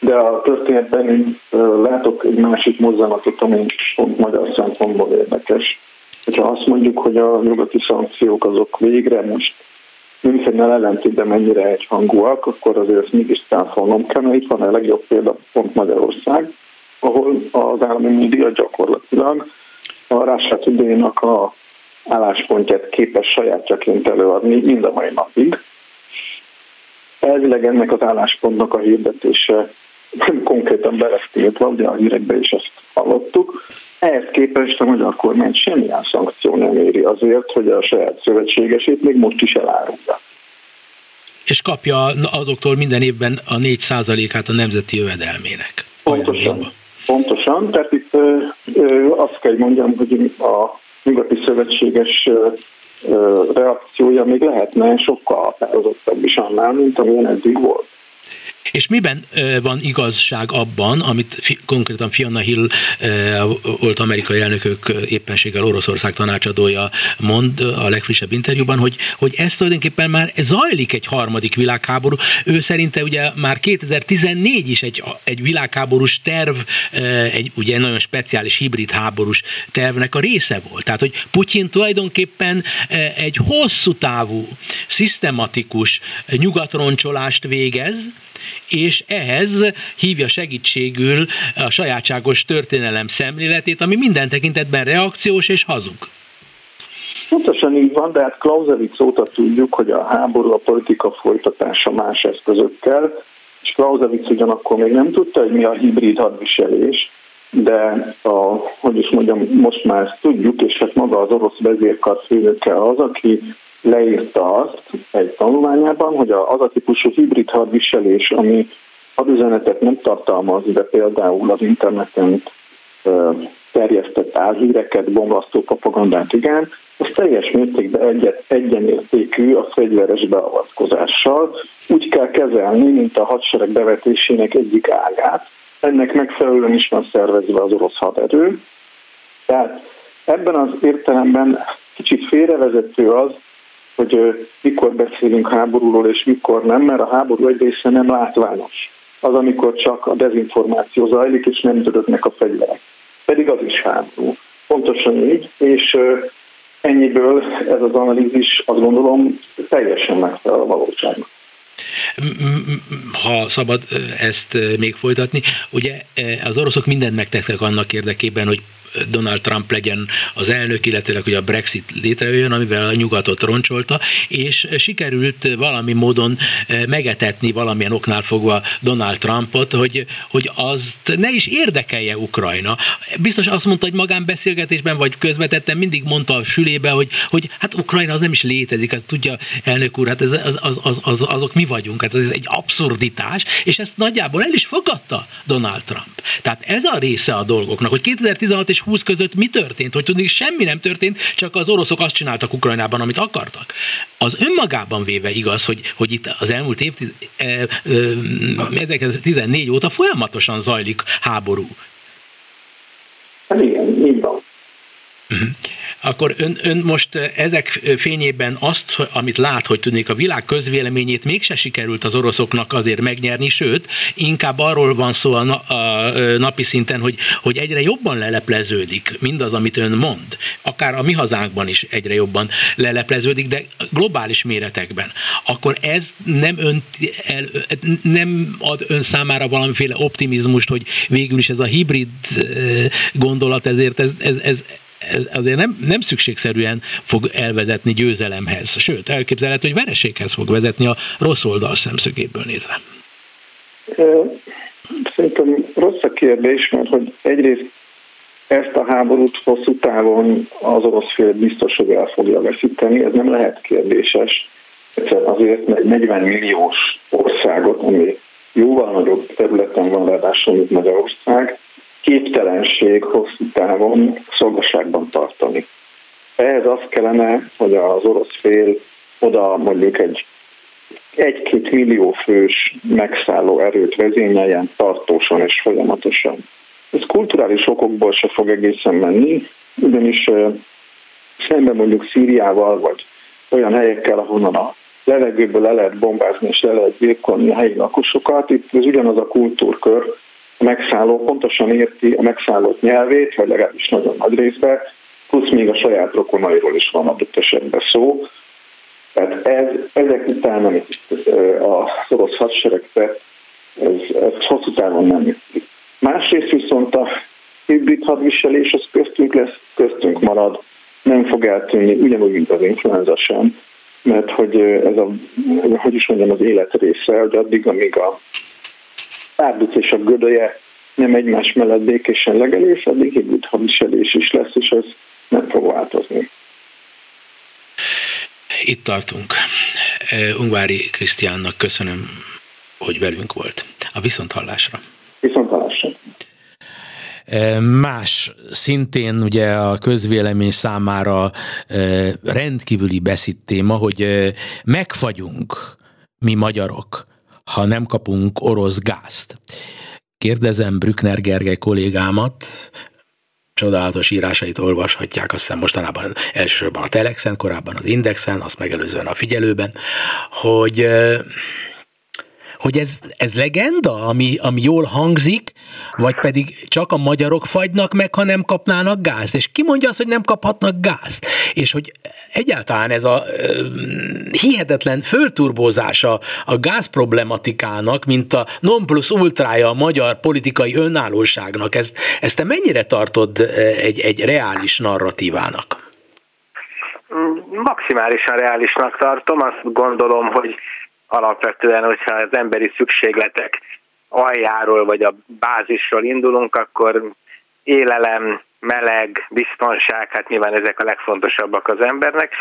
[SPEAKER 4] De a történetben én látok egy másik mozzanatot, ami pont magyar szempontból érdekes. Hogyha azt mondjuk, hogy a nyugati szankciók azok végre most Münchennel ellentétben mennyire egyhangúak, akkor azért mégis cáfolnom kell, mert itt van a legjobb példa pont Magyarország, ahol az állami média gyakorlatilag a Rását Tudénak a álláspontját képes sajátjaként előadni mind a mai napig. Elvileg ennek az álláspontnak a hirdetése konkrétan belesztiltva, ugye a hírekbe is ezt hallottuk. Ehhez képest a magyar kormány semmilyen szankció nem éri azért, hogy a saját szövetségesét még most is elárulja.
[SPEAKER 2] És kapja azoktól minden évben a 4 át a nemzeti jövedelmének.
[SPEAKER 4] Pontosan. Pontosan, tehát itt ö, ö, azt kell mondjam, hogy a nyugati szövetséges reakciója még lehetne sokkal határozottabb is annál, mint amilyen eddig volt.
[SPEAKER 2] És miben van igazság abban, amit fi, konkrétan Fiona Hill volt amerikai elnökök éppenséggel Oroszország tanácsadója mond a legfrissebb interjúban, hogy, hogy ez tulajdonképpen már zajlik egy harmadik világháború. Ő szerinte ugye már 2014 is egy, egy világháborús terv, egy ugye nagyon speciális hibrid háborús tervnek a része volt. Tehát, hogy Putyin tulajdonképpen egy hosszú távú, szisztematikus nyugatroncsolást végez, és ehhez hívja segítségül a sajátságos történelem szemléletét, ami minden tekintetben reakciós és hazug.
[SPEAKER 4] Pontosan így van, de hát Clausewitz óta tudjuk, hogy a háború a politika folytatása más eszközökkel, és Clausewitz ugyanakkor még nem tudta, hogy mi a hibrid hadviselés, de a, hogy is mondjam, most már ezt tudjuk, és hát maga az orosz vezérkar főnöke az, aki leírta azt egy tanulmányában, hogy az a típusú hibrid hadviselés, ami hadüzenetet nem tartalmaz, de például az interneten terjesztett álhíreket, bombasztó propagandát igen, az teljes mértékben egyet, egyenértékű a fegyveres beavatkozással. Úgy kell kezelni, mint a hadsereg bevetésének egyik ágát. Ennek megfelelően is van szervezve az orosz haderő. Tehát ebben az értelemben kicsit félrevezető az, hogy mikor beszélünk háborúról és mikor nem, mert a háború egy része nem látványos. Az, amikor csak a dezinformáció zajlik, és nem törödnek a fegyverek. Pedig az is háború. Pontosan így, és ennyiből ez az analízis azt gondolom teljesen megfelel a valóságnak
[SPEAKER 2] ha szabad ezt még folytatni, ugye az oroszok mindent megtettek annak érdekében, hogy Donald Trump legyen az elnök, illetőleg, hogy a Brexit létrejöjjön, amivel a nyugatot roncsolta, és sikerült valami módon eh, megetetni valamilyen oknál fogva Donald Trumpot, hogy, hogy azt ne is érdekelje Ukrajna. Biztos azt mondta, hogy magánbeszélgetésben vagy közvetettem mindig mondta a sülébe, hogy, hogy hát Ukrajna az nem is létezik, az tudja elnök úr, hát ez, az, az, az, az, azok mi vagyunk, hát ez egy abszurditás, és ezt nagyjából el is fogadta Donald Trump. Tehát ez a része a dolgoknak, hogy 2016 és és 20 között mi történt? Hogy tudni, semmi nem történt, csak az oroszok azt csináltak Ukrajnában, amit akartak. Az önmagában véve igaz, hogy, hogy itt az elmúlt év, 1914 e, óta folyamatosan zajlik háború.
[SPEAKER 4] Hát igen, így van.
[SPEAKER 2] Uh-huh akkor ön, ön most ezek fényében azt, amit lát, hogy tudnék a világ közvéleményét mégse sikerült az oroszoknak azért megnyerni, sőt, inkább arról van szó a, na, a napi szinten, hogy, hogy egyre jobban lelepleződik mindaz, amit ön mond. Akár a mi hazánkban is egyre jobban lelepleződik, de globális méretekben. Akkor ez nem, ön, el, nem ad ön számára valamiféle optimizmust, hogy végül is ez a hibrid gondolat, ezért ez, ez, ez ez azért nem, nem szükségszerűen fog elvezetni győzelemhez, sőt, elképzelhető, hogy vereséghez fog vezetni a rossz oldal szemszögéből nézve.
[SPEAKER 4] Szerintem rossz a kérdés, mert hogy egyrészt ezt a háborút hosszú távon az orosz fél biztos, hogy el fogja veszíteni, ez nem lehet kérdéses. Azért, mert 40 milliós országot, ami jóval nagyobb területen van ráadásul, mint Magyarország, képtelenség hosszú távon szolgaságban tartani. Ehhez az kellene, hogy az orosz fél oda mondjuk egy egy-két millió fős megszálló erőt vezényeljen tartósan és folyamatosan. Ez kulturális okokból se fog egészen menni, ugyanis szemben mondjuk Szíriával, vagy olyan helyekkel, ahonnan a levegőből le lehet bombázni és le lehet gyilkolni a helyi lakosokat, itt ez ugyanaz a kultúrkör, a megszálló pontosan érti a megszállott nyelvét, vagy legalábbis nagyon nagy részben, plusz még a saját rokonairól is van adott esetben szó. Tehát ez, ezek után, amit a orosz hadsereg tett, ez, ez hosszú távon nem működik. Másrészt viszont a hibrid hadviselés az köztünk lesz, köztünk marad, nem fog eltűnni, ugyanúgy, mint az influenza sem, mert hogy ez a, hogy is mondjam, az élet része, hogy addig, amíg a árduc és a gödöje nem egymás mellett békésen legelés, addig hibrid hadviselés is lesz, és ez nem fog változni.
[SPEAKER 2] Itt tartunk. Ungvári Krisztiánnak köszönöm, hogy velünk volt. A viszonthallásra.
[SPEAKER 4] Viszonthallásra.
[SPEAKER 2] Más szintén ugye a közvélemény számára rendkívüli beszéd téma, hogy megfagyunk mi magyarok, ha nem kapunk orosz gázt. Kérdezem Brückner Gergely kollégámat, csodálatos írásait olvashatják, azt hiszem mostanában elsősorban a Telexen, korábban az Indexen, azt megelőzően a figyelőben, hogy hogy ez, ez legenda, ami, ami jól hangzik, vagy pedig csak a magyarok fagynak meg, ha nem kapnának gázt. És ki mondja azt, hogy nem kaphatnak gázt? És hogy egyáltalán ez a uh, hihetetlen fölturbózása a gáz problematikának, mint a non plus ultrája a magyar politikai önállóságnak, ezt, ezt te mennyire tartod egy, egy reális narratívának?
[SPEAKER 6] Maximálisan reálisnak tartom, azt gondolom, hogy alapvetően, hogyha az emberi szükségletek aljáról vagy a bázisról indulunk, akkor élelem, meleg, biztonság, hát nyilván ezek a legfontosabbak az embernek,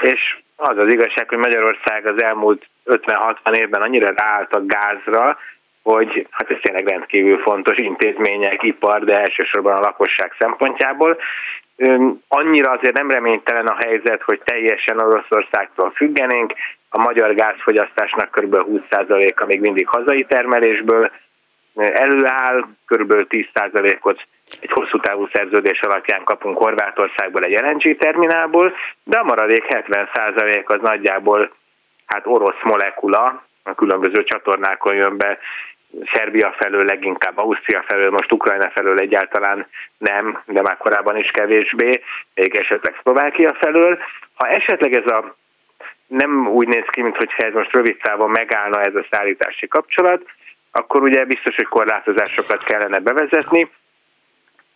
[SPEAKER 6] és az az igazság, hogy Magyarország az elmúlt 50-60 évben annyira ráállt a gázra, hogy hát ez tényleg rendkívül fontos intézmények, ipar, de elsősorban a lakosság szempontjából. Annyira azért nem reménytelen a helyzet, hogy teljesen Oroszországtól függenénk, a magyar gázfogyasztásnak kb. 20%-a még mindig hazai termelésből előáll, kb. 10%-ot egy hosszú távú szerződés alapján kapunk Horvátországból egy LNG terminálból, de a maradék 70% az nagyjából hát orosz molekula, a különböző csatornákon jön be, Szerbia felől leginkább, Ausztria felől, most Ukrajna felől egyáltalán nem, de már korábban is kevésbé, még esetleg Szlovákia felől. Ha esetleg ez a nem úgy néz ki, mintha ez most rövid távon megállna ez a szállítási kapcsolat, akkor ugye biztos, hogy korlátozásokat kellene bevezetni.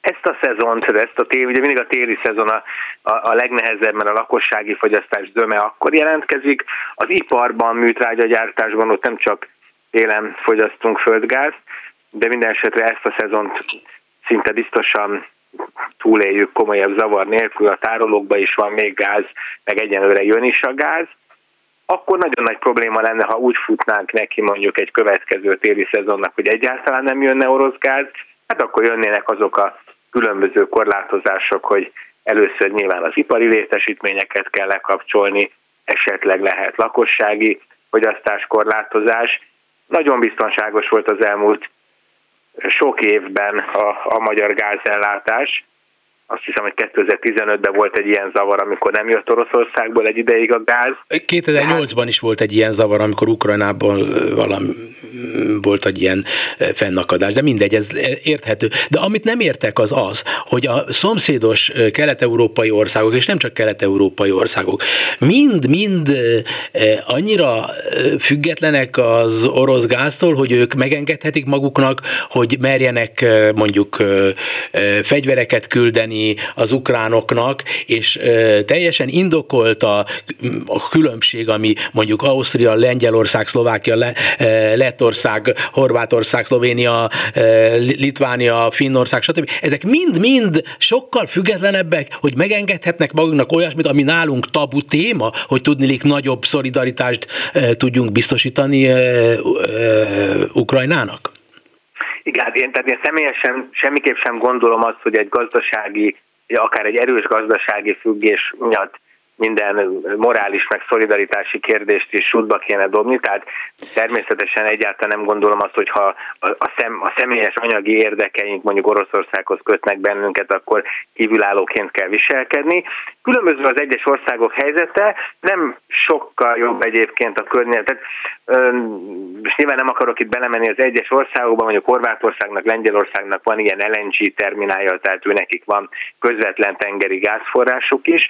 [SPEAKER 6] Ezt a szezont, ezt a tél, ugye mindig a téli szezon a, a, a legnehezebb, mert a lakossági fogyasztás zöme akkor jelentkezik. Az iparban, műtrágyagyártásban ott nem csak télen fogyasztunk földgáz, de minden esetre ezt a szezont szinte biztosan túléljük komolyabb zavar nélkül, a tárolókban is van még gáz, meg egyenlőre jön is a gáz, akkor nagyon nagy probléma lenne, ha úgy futnánk neki mondjuk egy következő téli szezonnak, hogy egyáltalán nem jönne orosz gáz, hát akkor jönnének azok a különböző korlátozások, hogy először nyilván az ipari létesítményeket kell lekapcsolni, esetleg lehet lakossági fogyasztás korlátozás. Nagyon biztonságos volt az elmúlt sok évben a, a magyar gázellátás, azt hiszem, hogy 2015-ben volt egy ilyen zavar, amikor nem jött Oroszországból egy ideig a gáz.
[SPEAKER 2] 2008-ban is volt egy ilyen zavar, amikor Ukrajnában valami volt egy ilyen fennakadás, de mindegy, ez érthető. De amit nem értek az az, hogy a szomszédos kelet-európai országok, és nem csak kelet-európai országok, mind-mind annyira függetlenek az orosz gáztól, hogy ők megengedhetik maguknak, hogy merjenek mondjuk fegyvereket küldeni, az ukránoknak, és teljesen indokolt a, a különbség, ami mondjuk Ausztria, Lengyelország, Szlovákia, Lettország, Horvátország, Szlovénia, Litvánia, Finnország, stb. Ezek mind-mind sokkal függetlenebbek, hogy megengedhetnek magunknak olyasmit, ami nálunk tabu téma, hogy tudnilik nagyobb szolidaritást tudjunk biztosítani Ukrajnának?
[SPEAKER 6] Igen, hát én, tehát én személyesen semmiképp sem gondolom azt, hogy egy gazdasági, akár egy erős gazdasági függés miatt minden morális meg szolidaritási kérdést is sútba kéne dobni, tehát természetesen egyáltalán nem gondolom azt, hogy ha a, szem, a személyes anyagi érdekeink mondjuk Oroszországhoz kötnek bennünket, akkor kívülállóként kell viselkedni. Különböző az egyes országok helyzete, nem sokkal jobb egyébként a környezet. És nyilván nem akarok itt belemenni az egyes országokban, mondjuk Horvátországnak, Lengyelországnak van ilyen LNG terminálja, tehát ő nekik van közvetlen tengeri gázforrásuk is,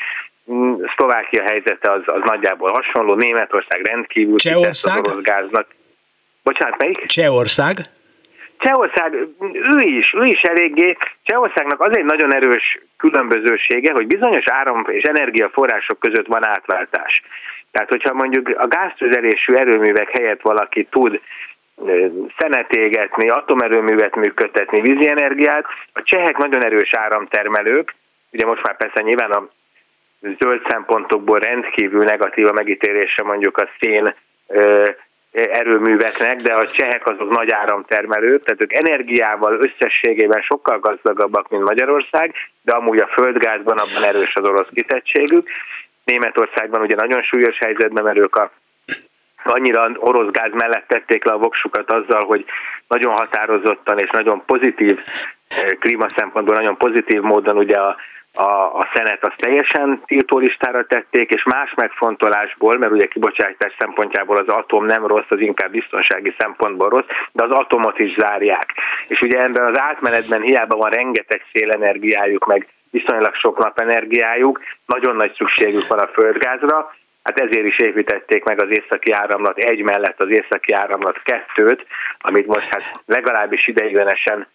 [SPEAKER 6] Szlovákia helyzete az, az nagyjából hasonló, Németország rendkívül
[SPEAKER 2] Csehország?
[SPEAKER 6] gáznak. Bocsánat, melyik?
[SPEAKER 2] Csehország?
[SPEAKER 6] Csehország, ő is, ő is eléggé, Csehországnak az egy nagyon erős különbözősége, hogy bizonyos áram és energiaforrások között van átváltás. Tehát, hogyha mondjuk a gáztüzelésű erőművek helyett valaki tud szenet égetni, atomerőművet működtetni, vízi energiát, a csehek nagyon erős áramtermelők, ugye most már persze nyilván a zöld szempontokból rendkívül negatív a megítélése mondjuk a szén erőműveknek, de a csehek azok nagy áramtermelők, tehát ők energiával összességében sokkal gazdagabbak, mint Magyarország, de amúgy a földgázban abban erős az orosz kitettségük. Németországban ugye nagyon súlyos helyzetben, mert ők a annyira orosz gáz mellett tették le a voksukat azzal, hogy nagyon határozottan és nagyon pozitív klíma szempontból nagyon pozitív módon ugye a a, a szenet azt teljesen tiltólistára tették, és más megfontolásból, mert ugye kibocsátás szempontjából az atom nem rossz, az inkább biztonsági szempontból rossz, de az atomot is zárják. És ugye ebben az átmenetben hiába van rengeteg szélenergiájuk, meg viszonylag sok napenergiájuk, nagyon nagy szükségük van a földgázra, Hát ezért is építették meg az északi áramlat egy mellett az északi áramlat kettőt, amit most hát legalábbis ideiglenesen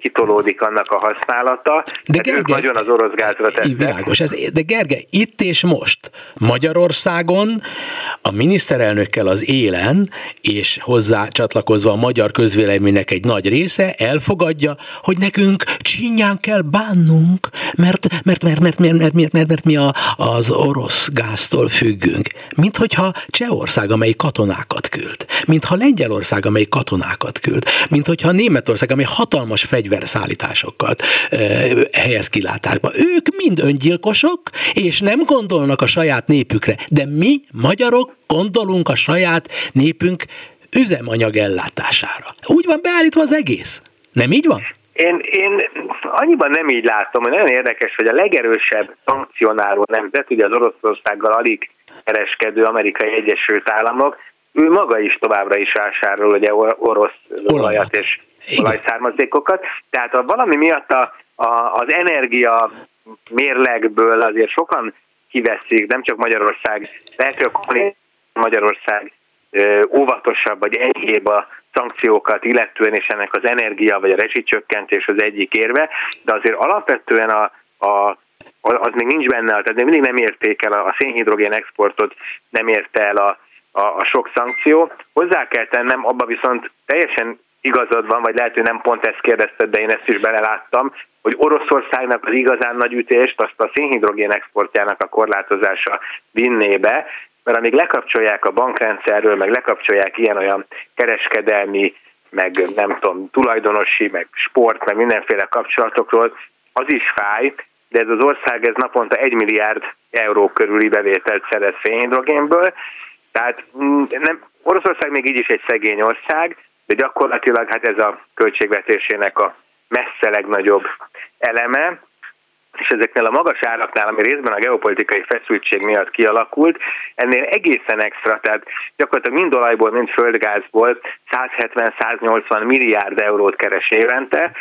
[SPEAKER 6] kitolódik annak a használata. De Gergely, nagyon az orosz gázra tettek.
[SPEAKER 2] Világos, ez, de Gergely, itt és most Magyarországon a miniszterelnökkel az élen, és hozzá csatlakozva a magyar közvéleménynek egy nagy része elfogadja, hogy nekünk csinyán kell bánnunk, mert, mert, mert, mert, mert, mert, mert, mert, mert mi a, az orosz gáztól függünk. Mint hogyha Csehország, amely katonákat küld, mintha Lengyelország, amely katonákat küld, mint hogyha Németország, amely hatalmas fegyver fegyverszállításokat helyez kilátásba. Ők mind öngyilkosok, és nem gondolnak a saját népükre, de mi, magyarok, gondolunk a saját népünk üzemanyag ellátására. Úgy van beállítva az egész. Nem így van?
[SPEAKER 6] Én, én annyiban nem így látom, hogy nagyon érdekes, hogy a legerősebb szankcionáló nemzet, ugye az Oroszországgal alig kereskedő amerikai Egyesült Államok, ő maga is továbbra is vásárol ugye orosz olajat és olajszármazékokat. Tehát ha valami miatt a, a, az energia mérlegből azért sokan kiveszik, nem csak Magyarország, lehet, hogy Magyarország óvatosabb vagy enyhébb a szankciókat illetően, és ennek az energia vagy a rezsicsökkentés az egyik érve, de azért alapvetően a, a az még nincs benne, tehát még mindig nem érték el a, a szénhidrogén exportot, nem érte el a, a, a sok szankció. Hozzá kell tennem, abban viszont teljesen igazad van, vagy lehet, hogy nem pont ezt kérdezted, de én ezt is beleláttam, hogy Oroszországnak az igazán nagy ütést azt a szénhidrogén exportjának a korlátozása vinné be, mert amíg lekapcsolják a bankrendszerről, meg lekapcsolják ilyen-olyan kereskedelmi, meg nem tudom, tulajdonosi, meg sport, meg mindenféle kapcsolatokról, az is fáj, de ez az ország ez naponta egy milliárd euró körüli bevételt szerez szénhidrogénből, tehát mm, nem, Oroszország még így is egy szegény ország, de gyakorlatilag hát ez a költségvetésének a messze legnagyobb eleme, és ezeknél a magas áraknál, ami részben a geopolitikai feszültség miatt kialakult, ennél egészen extra, tehát gyakorlatilag mind olajból, mind földgázból 170-180 milliárd eurót keres évente,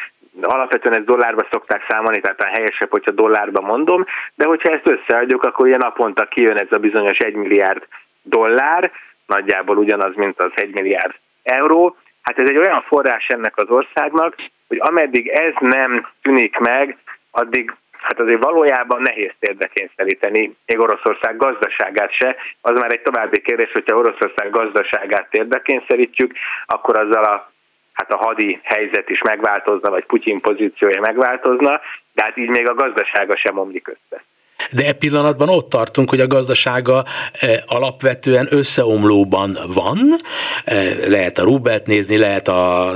[SPEAKER 6] alapvetően ezt dollárba szokták számolni, tehát helyesebb, hogyha dollárba mondom, de hogyha ezt összeadjuk, akkor ilyen naponta kijön ez a bizonyos 1 milliárd dollár, nagyjából ugyanaz, mint az 1 milliárd euró, Hát ez egy olyan forrás ennek az országnak, hogy ameddig ez nem tűnik meg, addig hát azért valójában nehéz térdre kényszeríteni még Oroszország gazdaságát se. Az már egy további kérdés, hogyha Oroszország gazdaságát térdre kényszerítjük, akkor azzal a hát a hadi helyzet is megváltozna, vagy Putyin pozíciója megváltozna, de hát így még a gazdasága sem omlik össze
[SPEAKER 2] de e pillanatban ott tartunk, hogy a gazdasága e, alapvetően összeomlóban van, e, lehet a rubelt nézni, lehet a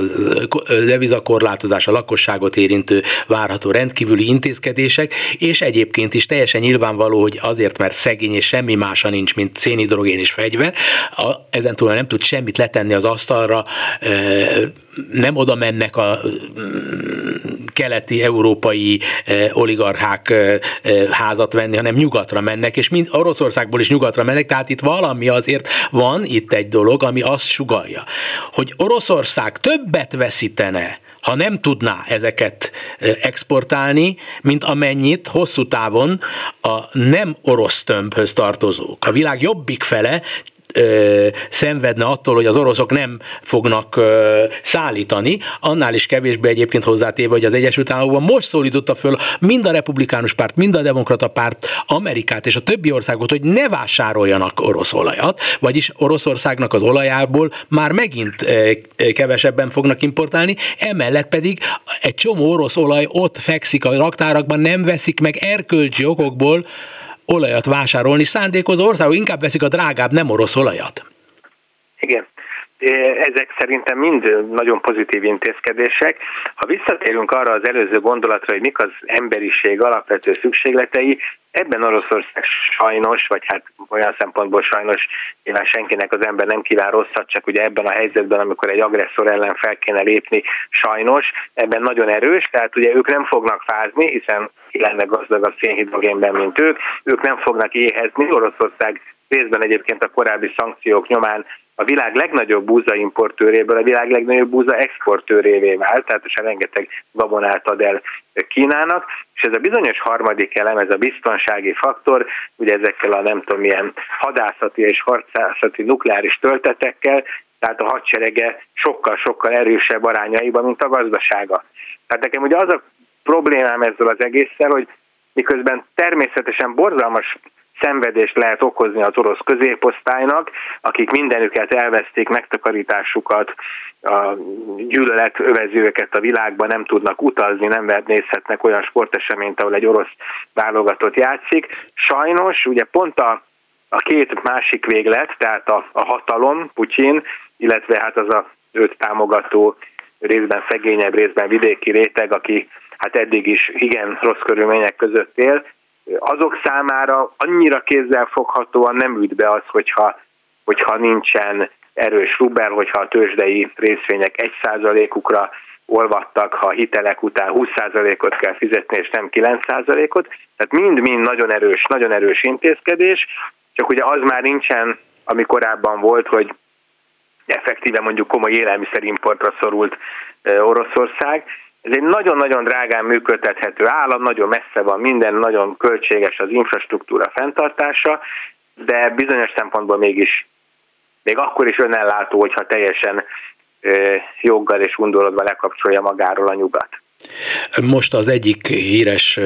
[SPEAKER 2] devizakorlátozás, a lakosságot érintő várható rendkívüli intézkedések, és egyébként is teljesen nyilvánvaló, hogy azért, mert szegény és semmi mása nincs, mint szénhidrogén és fegyver, a, ezen túl nem tud semmit letenni az asztalra, e, nem oda mennek a keleti európai oligarchák házat venni, hanem nyugatra mennek, és mind Oroszországból is nyugatra mennek, tehát itt valami azért van itt egy dolog, ami azt sugalja, hogy Oroszország többet veszítene, ha nem tudná ezeket exportálni, mint amennyit hosszú távon a nem orosz tömbhöz tartozók. A világ jobbik fele ö, szenvedne attól, hogy az oroszok nem fognak ö, szállítani, annál is kevésbé egyébként hozzátéve, hogy az Egyesült Államokban most szólította föl mind a republikánus párt, mind a demokrata párt Amerikát és a többi országot, hogy ne vásároljanak orosz olajat, vagyis Oroszországnak az olajából már megint ö, kevesebben fognak importálni, emellett pedig egy csomó orosz olaj ott fekszik a raktárakban, nem veszik meg erkölcsi okokból, olajat vásárolni szándékozó országok inkább veszik a drágább nem orosz olajat.
[SPEAKER 6] Igen. Ezek szerintem mind nagyon pozitív intézkedések. Ha visszatérünk arra az előző gondolatra, hogy mik az emberiség alapvető szükségletei, ebben Oroszország sajnos, vagy hát olyan szempontból sajnos nyilván senkinek az ember nem kíván rosszat, csak ugye ebben a helyzetben, amikor egy agresszor ellen fel kéne lépni, sajnos ebben nagyon erős, tehát ugye ők nem fognak fázni, hiszen ki lenne gazdagabb szénhidrogénben, mint ők, ők nem fognak éhezni, Oroszország részben egyébként a korábbi szankciók nyomán a világ legnagyobb búza importőréből a világ legnagyobb búza exportőrévé vált, tehát és rengeteg gabonát ad el Kínának, és ez a bizonyos harmadik elem, ez a biztonsági faktor, ugye ezekkel a nem tudom milyen hadászati és harcászati nukleáris töltetekkel, tehát a hadserege sokkal-sokkal erősebb arányaiban, mint a gazdasága. Tehát nekem ugye az a problémám ezzel az egésszel, hogy miközben természetesen borzalmas szenvedést lehet okozni az orosz középosztálynak, akik mindenüket elveszték, megtakarításukat, a gyűlölet övezi a világban, nem tudnak utazni, nem nézhetnek olyan sporteseményt, ahol egy orosz válogatott játszik. Sajnos ugye pont a, a két másik véglet, tehát a, a hatalom, Putyin, illetve hát az a őt támogató részben szegényebb, részben vidéki réteg, aki hát eddig is igen rossz körülmények között él, azok számára annyira kézzelfoghatóan nem üt be az, hogyha, hogyha nincsen erős rubel, hogyha a tőzsdei részvények egy százalékukra olvadtak, ha hitelek után 20%-ot kell fizetni, és nem 9%-ot. Tehát mind-mind nagyon erős, nagyon erős intézkedés, csak ugye az már nincsen, ami korábban volt, hogy effektíve mondjuk komoly élelmiszerimportra szorult Oroszország, ez egy nagyon-nagyon drágán működtethető állam, nagyon messze van minden, nagyon költséges az infrastruktúra fenntartása, de bizonyos szempontból mégis, még akkor is önellátó, hogyha teljesen joggal és undorodva lekapcsolja magáról a nyugat.
[SPEAKER 2] Most az egyik híres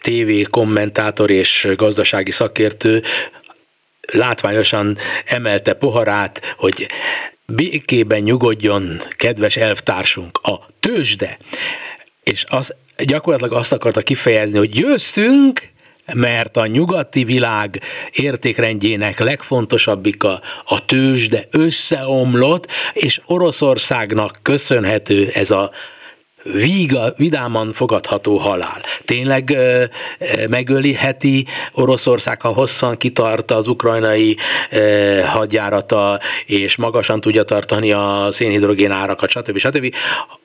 [SPEAKER 2] TV kommentátor és gazdasági szakértő látványosan emelte poharát, hogy békében nyugodjon, kedves elvtársunk, a tőzsde. És az, gyakorlatilag azt akarta kifejezni, hogy győztünk, mert a nyugati világ értékrendjének legfontosabbika a tőzsde összeomlott, és Oroszországnak köszönhető ez a víga, vidáman fogadható halál. Tényleg ö, megöliheti Oroszország, ha hosszan kitart az ukrajnai ö, hadjárata, és magasan tudja tartani a szénhidrogén árakat, stb. stb.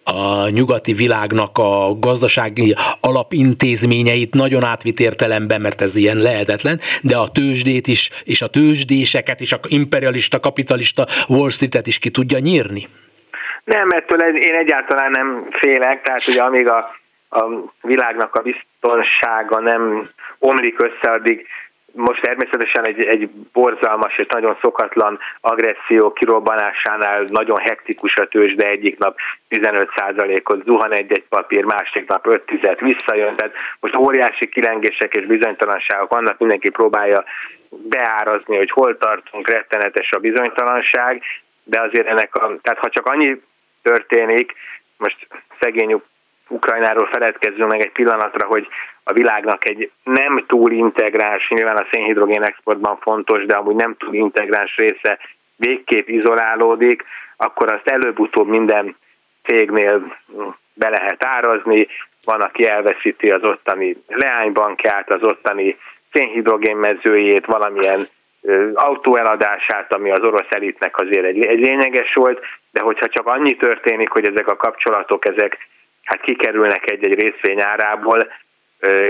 [SPEAKER 2] A nyugati világnak a gazdasági alapintézményeit nagyon átvitt értelemben, mert ez ilyen lehetetlen, de a tőzsdét is, és a tőzsdéseket, és a imperialista, kapitalista Wall Street-et is ki tudja nyírni.
[SPEAKER 6] Nem, ettől én egyáltalán nem félek, tehát ugye amíg a, a világnak a biztonsága nem omlik össze, addig most természetesen egy, egy borzalmas és nagyon szokatlan agresszió kirobbanásánál nagyon hektikus a tőzs, de egyik nap 15%-ot zuhan egy-egy papír, másik nap 5 tizet visszajön, tehát most óriási kilengések és bizonytalanságok vannak, mindenki próbálja beárazni, hogy hol tartunk, rettenetes a bizonytalanság, de azért ennek a, tehát ha csak annyi történik, most szegény Ukrajnáról feledkezzünk meg egy pillanatra, hogy a világnak egy nem túl integráns, nyilván a szénhidrogén exportban fontos, de amúgy nem túl integráns része végképp izolálódik, akkor azt előbb-utóbb minden cégnél be lehet árazni, van, aki elveszíti az ottani leánybankját, az ottani szénhidrogén mezőjét, valamilyen autóeladását, ami az orosz elitnek azért egy, egy lényeges volt, de hogyha csak annyi történik, hogy ezek a kapcsolatok, ezek hát kikerülnek egy-egy részvény árából,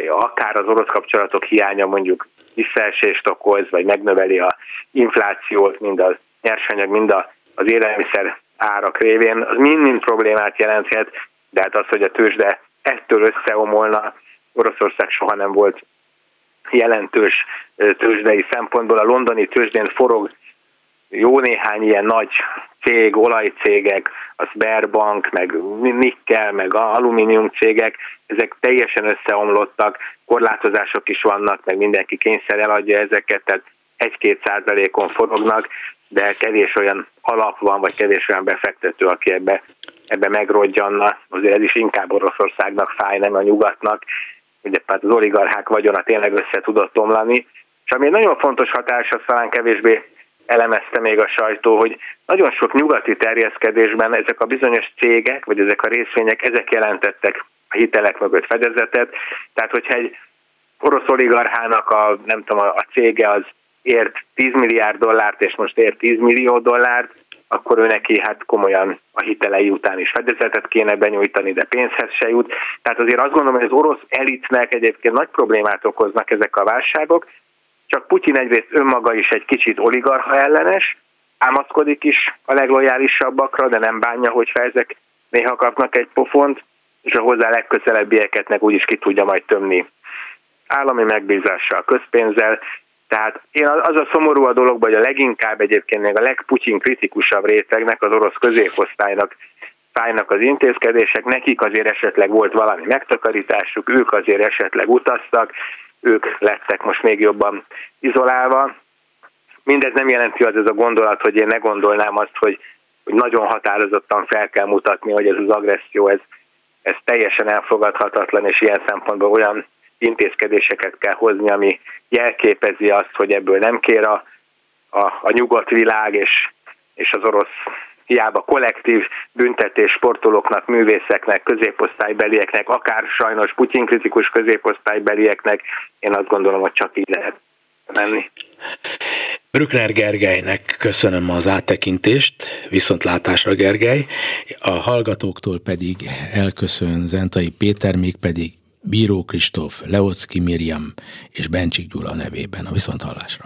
[SPEAKER 6] akár az orosz kapcsolatok hiánya mondjuk visszaesést okoz, vagy megnöveli a inflációt, mind a nyersanyag, mind az élelmiszer árak révén, az mind-mind problémát jelenthet, de hát az, hogy a tőzsde ettől összeomolna, Oroszország soha nem volt jelentős tőzsdei szempontból. A londoni tőzsdén forog jó néhány ilyen nagy cég, olajcégek, a Sberbank, meg Nikkel, meg alumínium cégek, ezek teljesen összeomlottak, korlátozások is vannak, meg mindenki kényszer eladja ezeket, tehát egy-két százalékon forognak, de kevés olyan alap van, vagy kevés olyan befektető, aki ebbe, ebbe megrodjanna. Azért ez is inkább Oroszországnak fáj, nem a nyugatnak. Ugye hát az oligarchák vagyona tényleg össze tudott omlani. És ami egy nagyon fontos hatás, az talán kevésbé elemezte még a sajtó, hogy nagyon sok nyugati terjeszkedésben ezek a bizonyos cégek, vagy ezek a részvények, ezek jelentettek a hitelek mögött fedezetet. Tehát, hogyha egy orosz oligarchának a, nem tudom, a cége az ért 10 milliárd dollárt, és most ért 10 millió dollárt, akkor ő neki hát komolyan a hitelei után is fedezetet kéne benyújtani, de pénzhez se jut. Tehát azért azt gondolom, hogy az orosz elitnek egyébként nagy problémát okoznak ezek a válságok, csak Putyin egyrészt önmaga is egy kicsit oligarha ellenes, ámaszkodik is a leglojálisabbakra, de nem bánja, hogy ezek néha kapnak egy pofont, és a hozzá legközelebbieket meg úgyis ki tudja majd tömni. Állami megbízással, közpénzzel. Tehát én az a szomorú a dologban, hogy a leginkább egyébként még a legputyin kritikusabb rétegnek, az orosz középosztálynak fájnak az intézkedések, nekik azért esetleg volt valami megtakarításuk, ők azért esetleg utaztak, ők lettek most még jobban izolálva. Mindez nem jelenti az ez a gondolat, hogy én ne gondolnám azt, hogy, hogy nagyon határozottan fel kell mutatni, hogy ez az agresszió, ez, ez teljesen elfogadhatatlan, és ilyen szempontból olyan intézkedéseket kell hozni, ami jelképezi azt, hogy ebből nem kér a, a, a nyugodt világ, és, és az orosz hiába kollektív büntetés sportolóknak, művészeknek, középosztálybelieknek, akár sajnos Putyin kritikus középosztálybelieknek, én azt gondolom, hogy csak így lehet menni.
[SPEAKER 2] Brückner Gergelynek köszönöm az áttekintést, viszontlátásra Gergely, a hallgatóktól pedig elköszön Zentai Péter, még pedig Bíró Kristóf, Leocki Miriam és Bencsik Gyula nevében a viszonthallásra.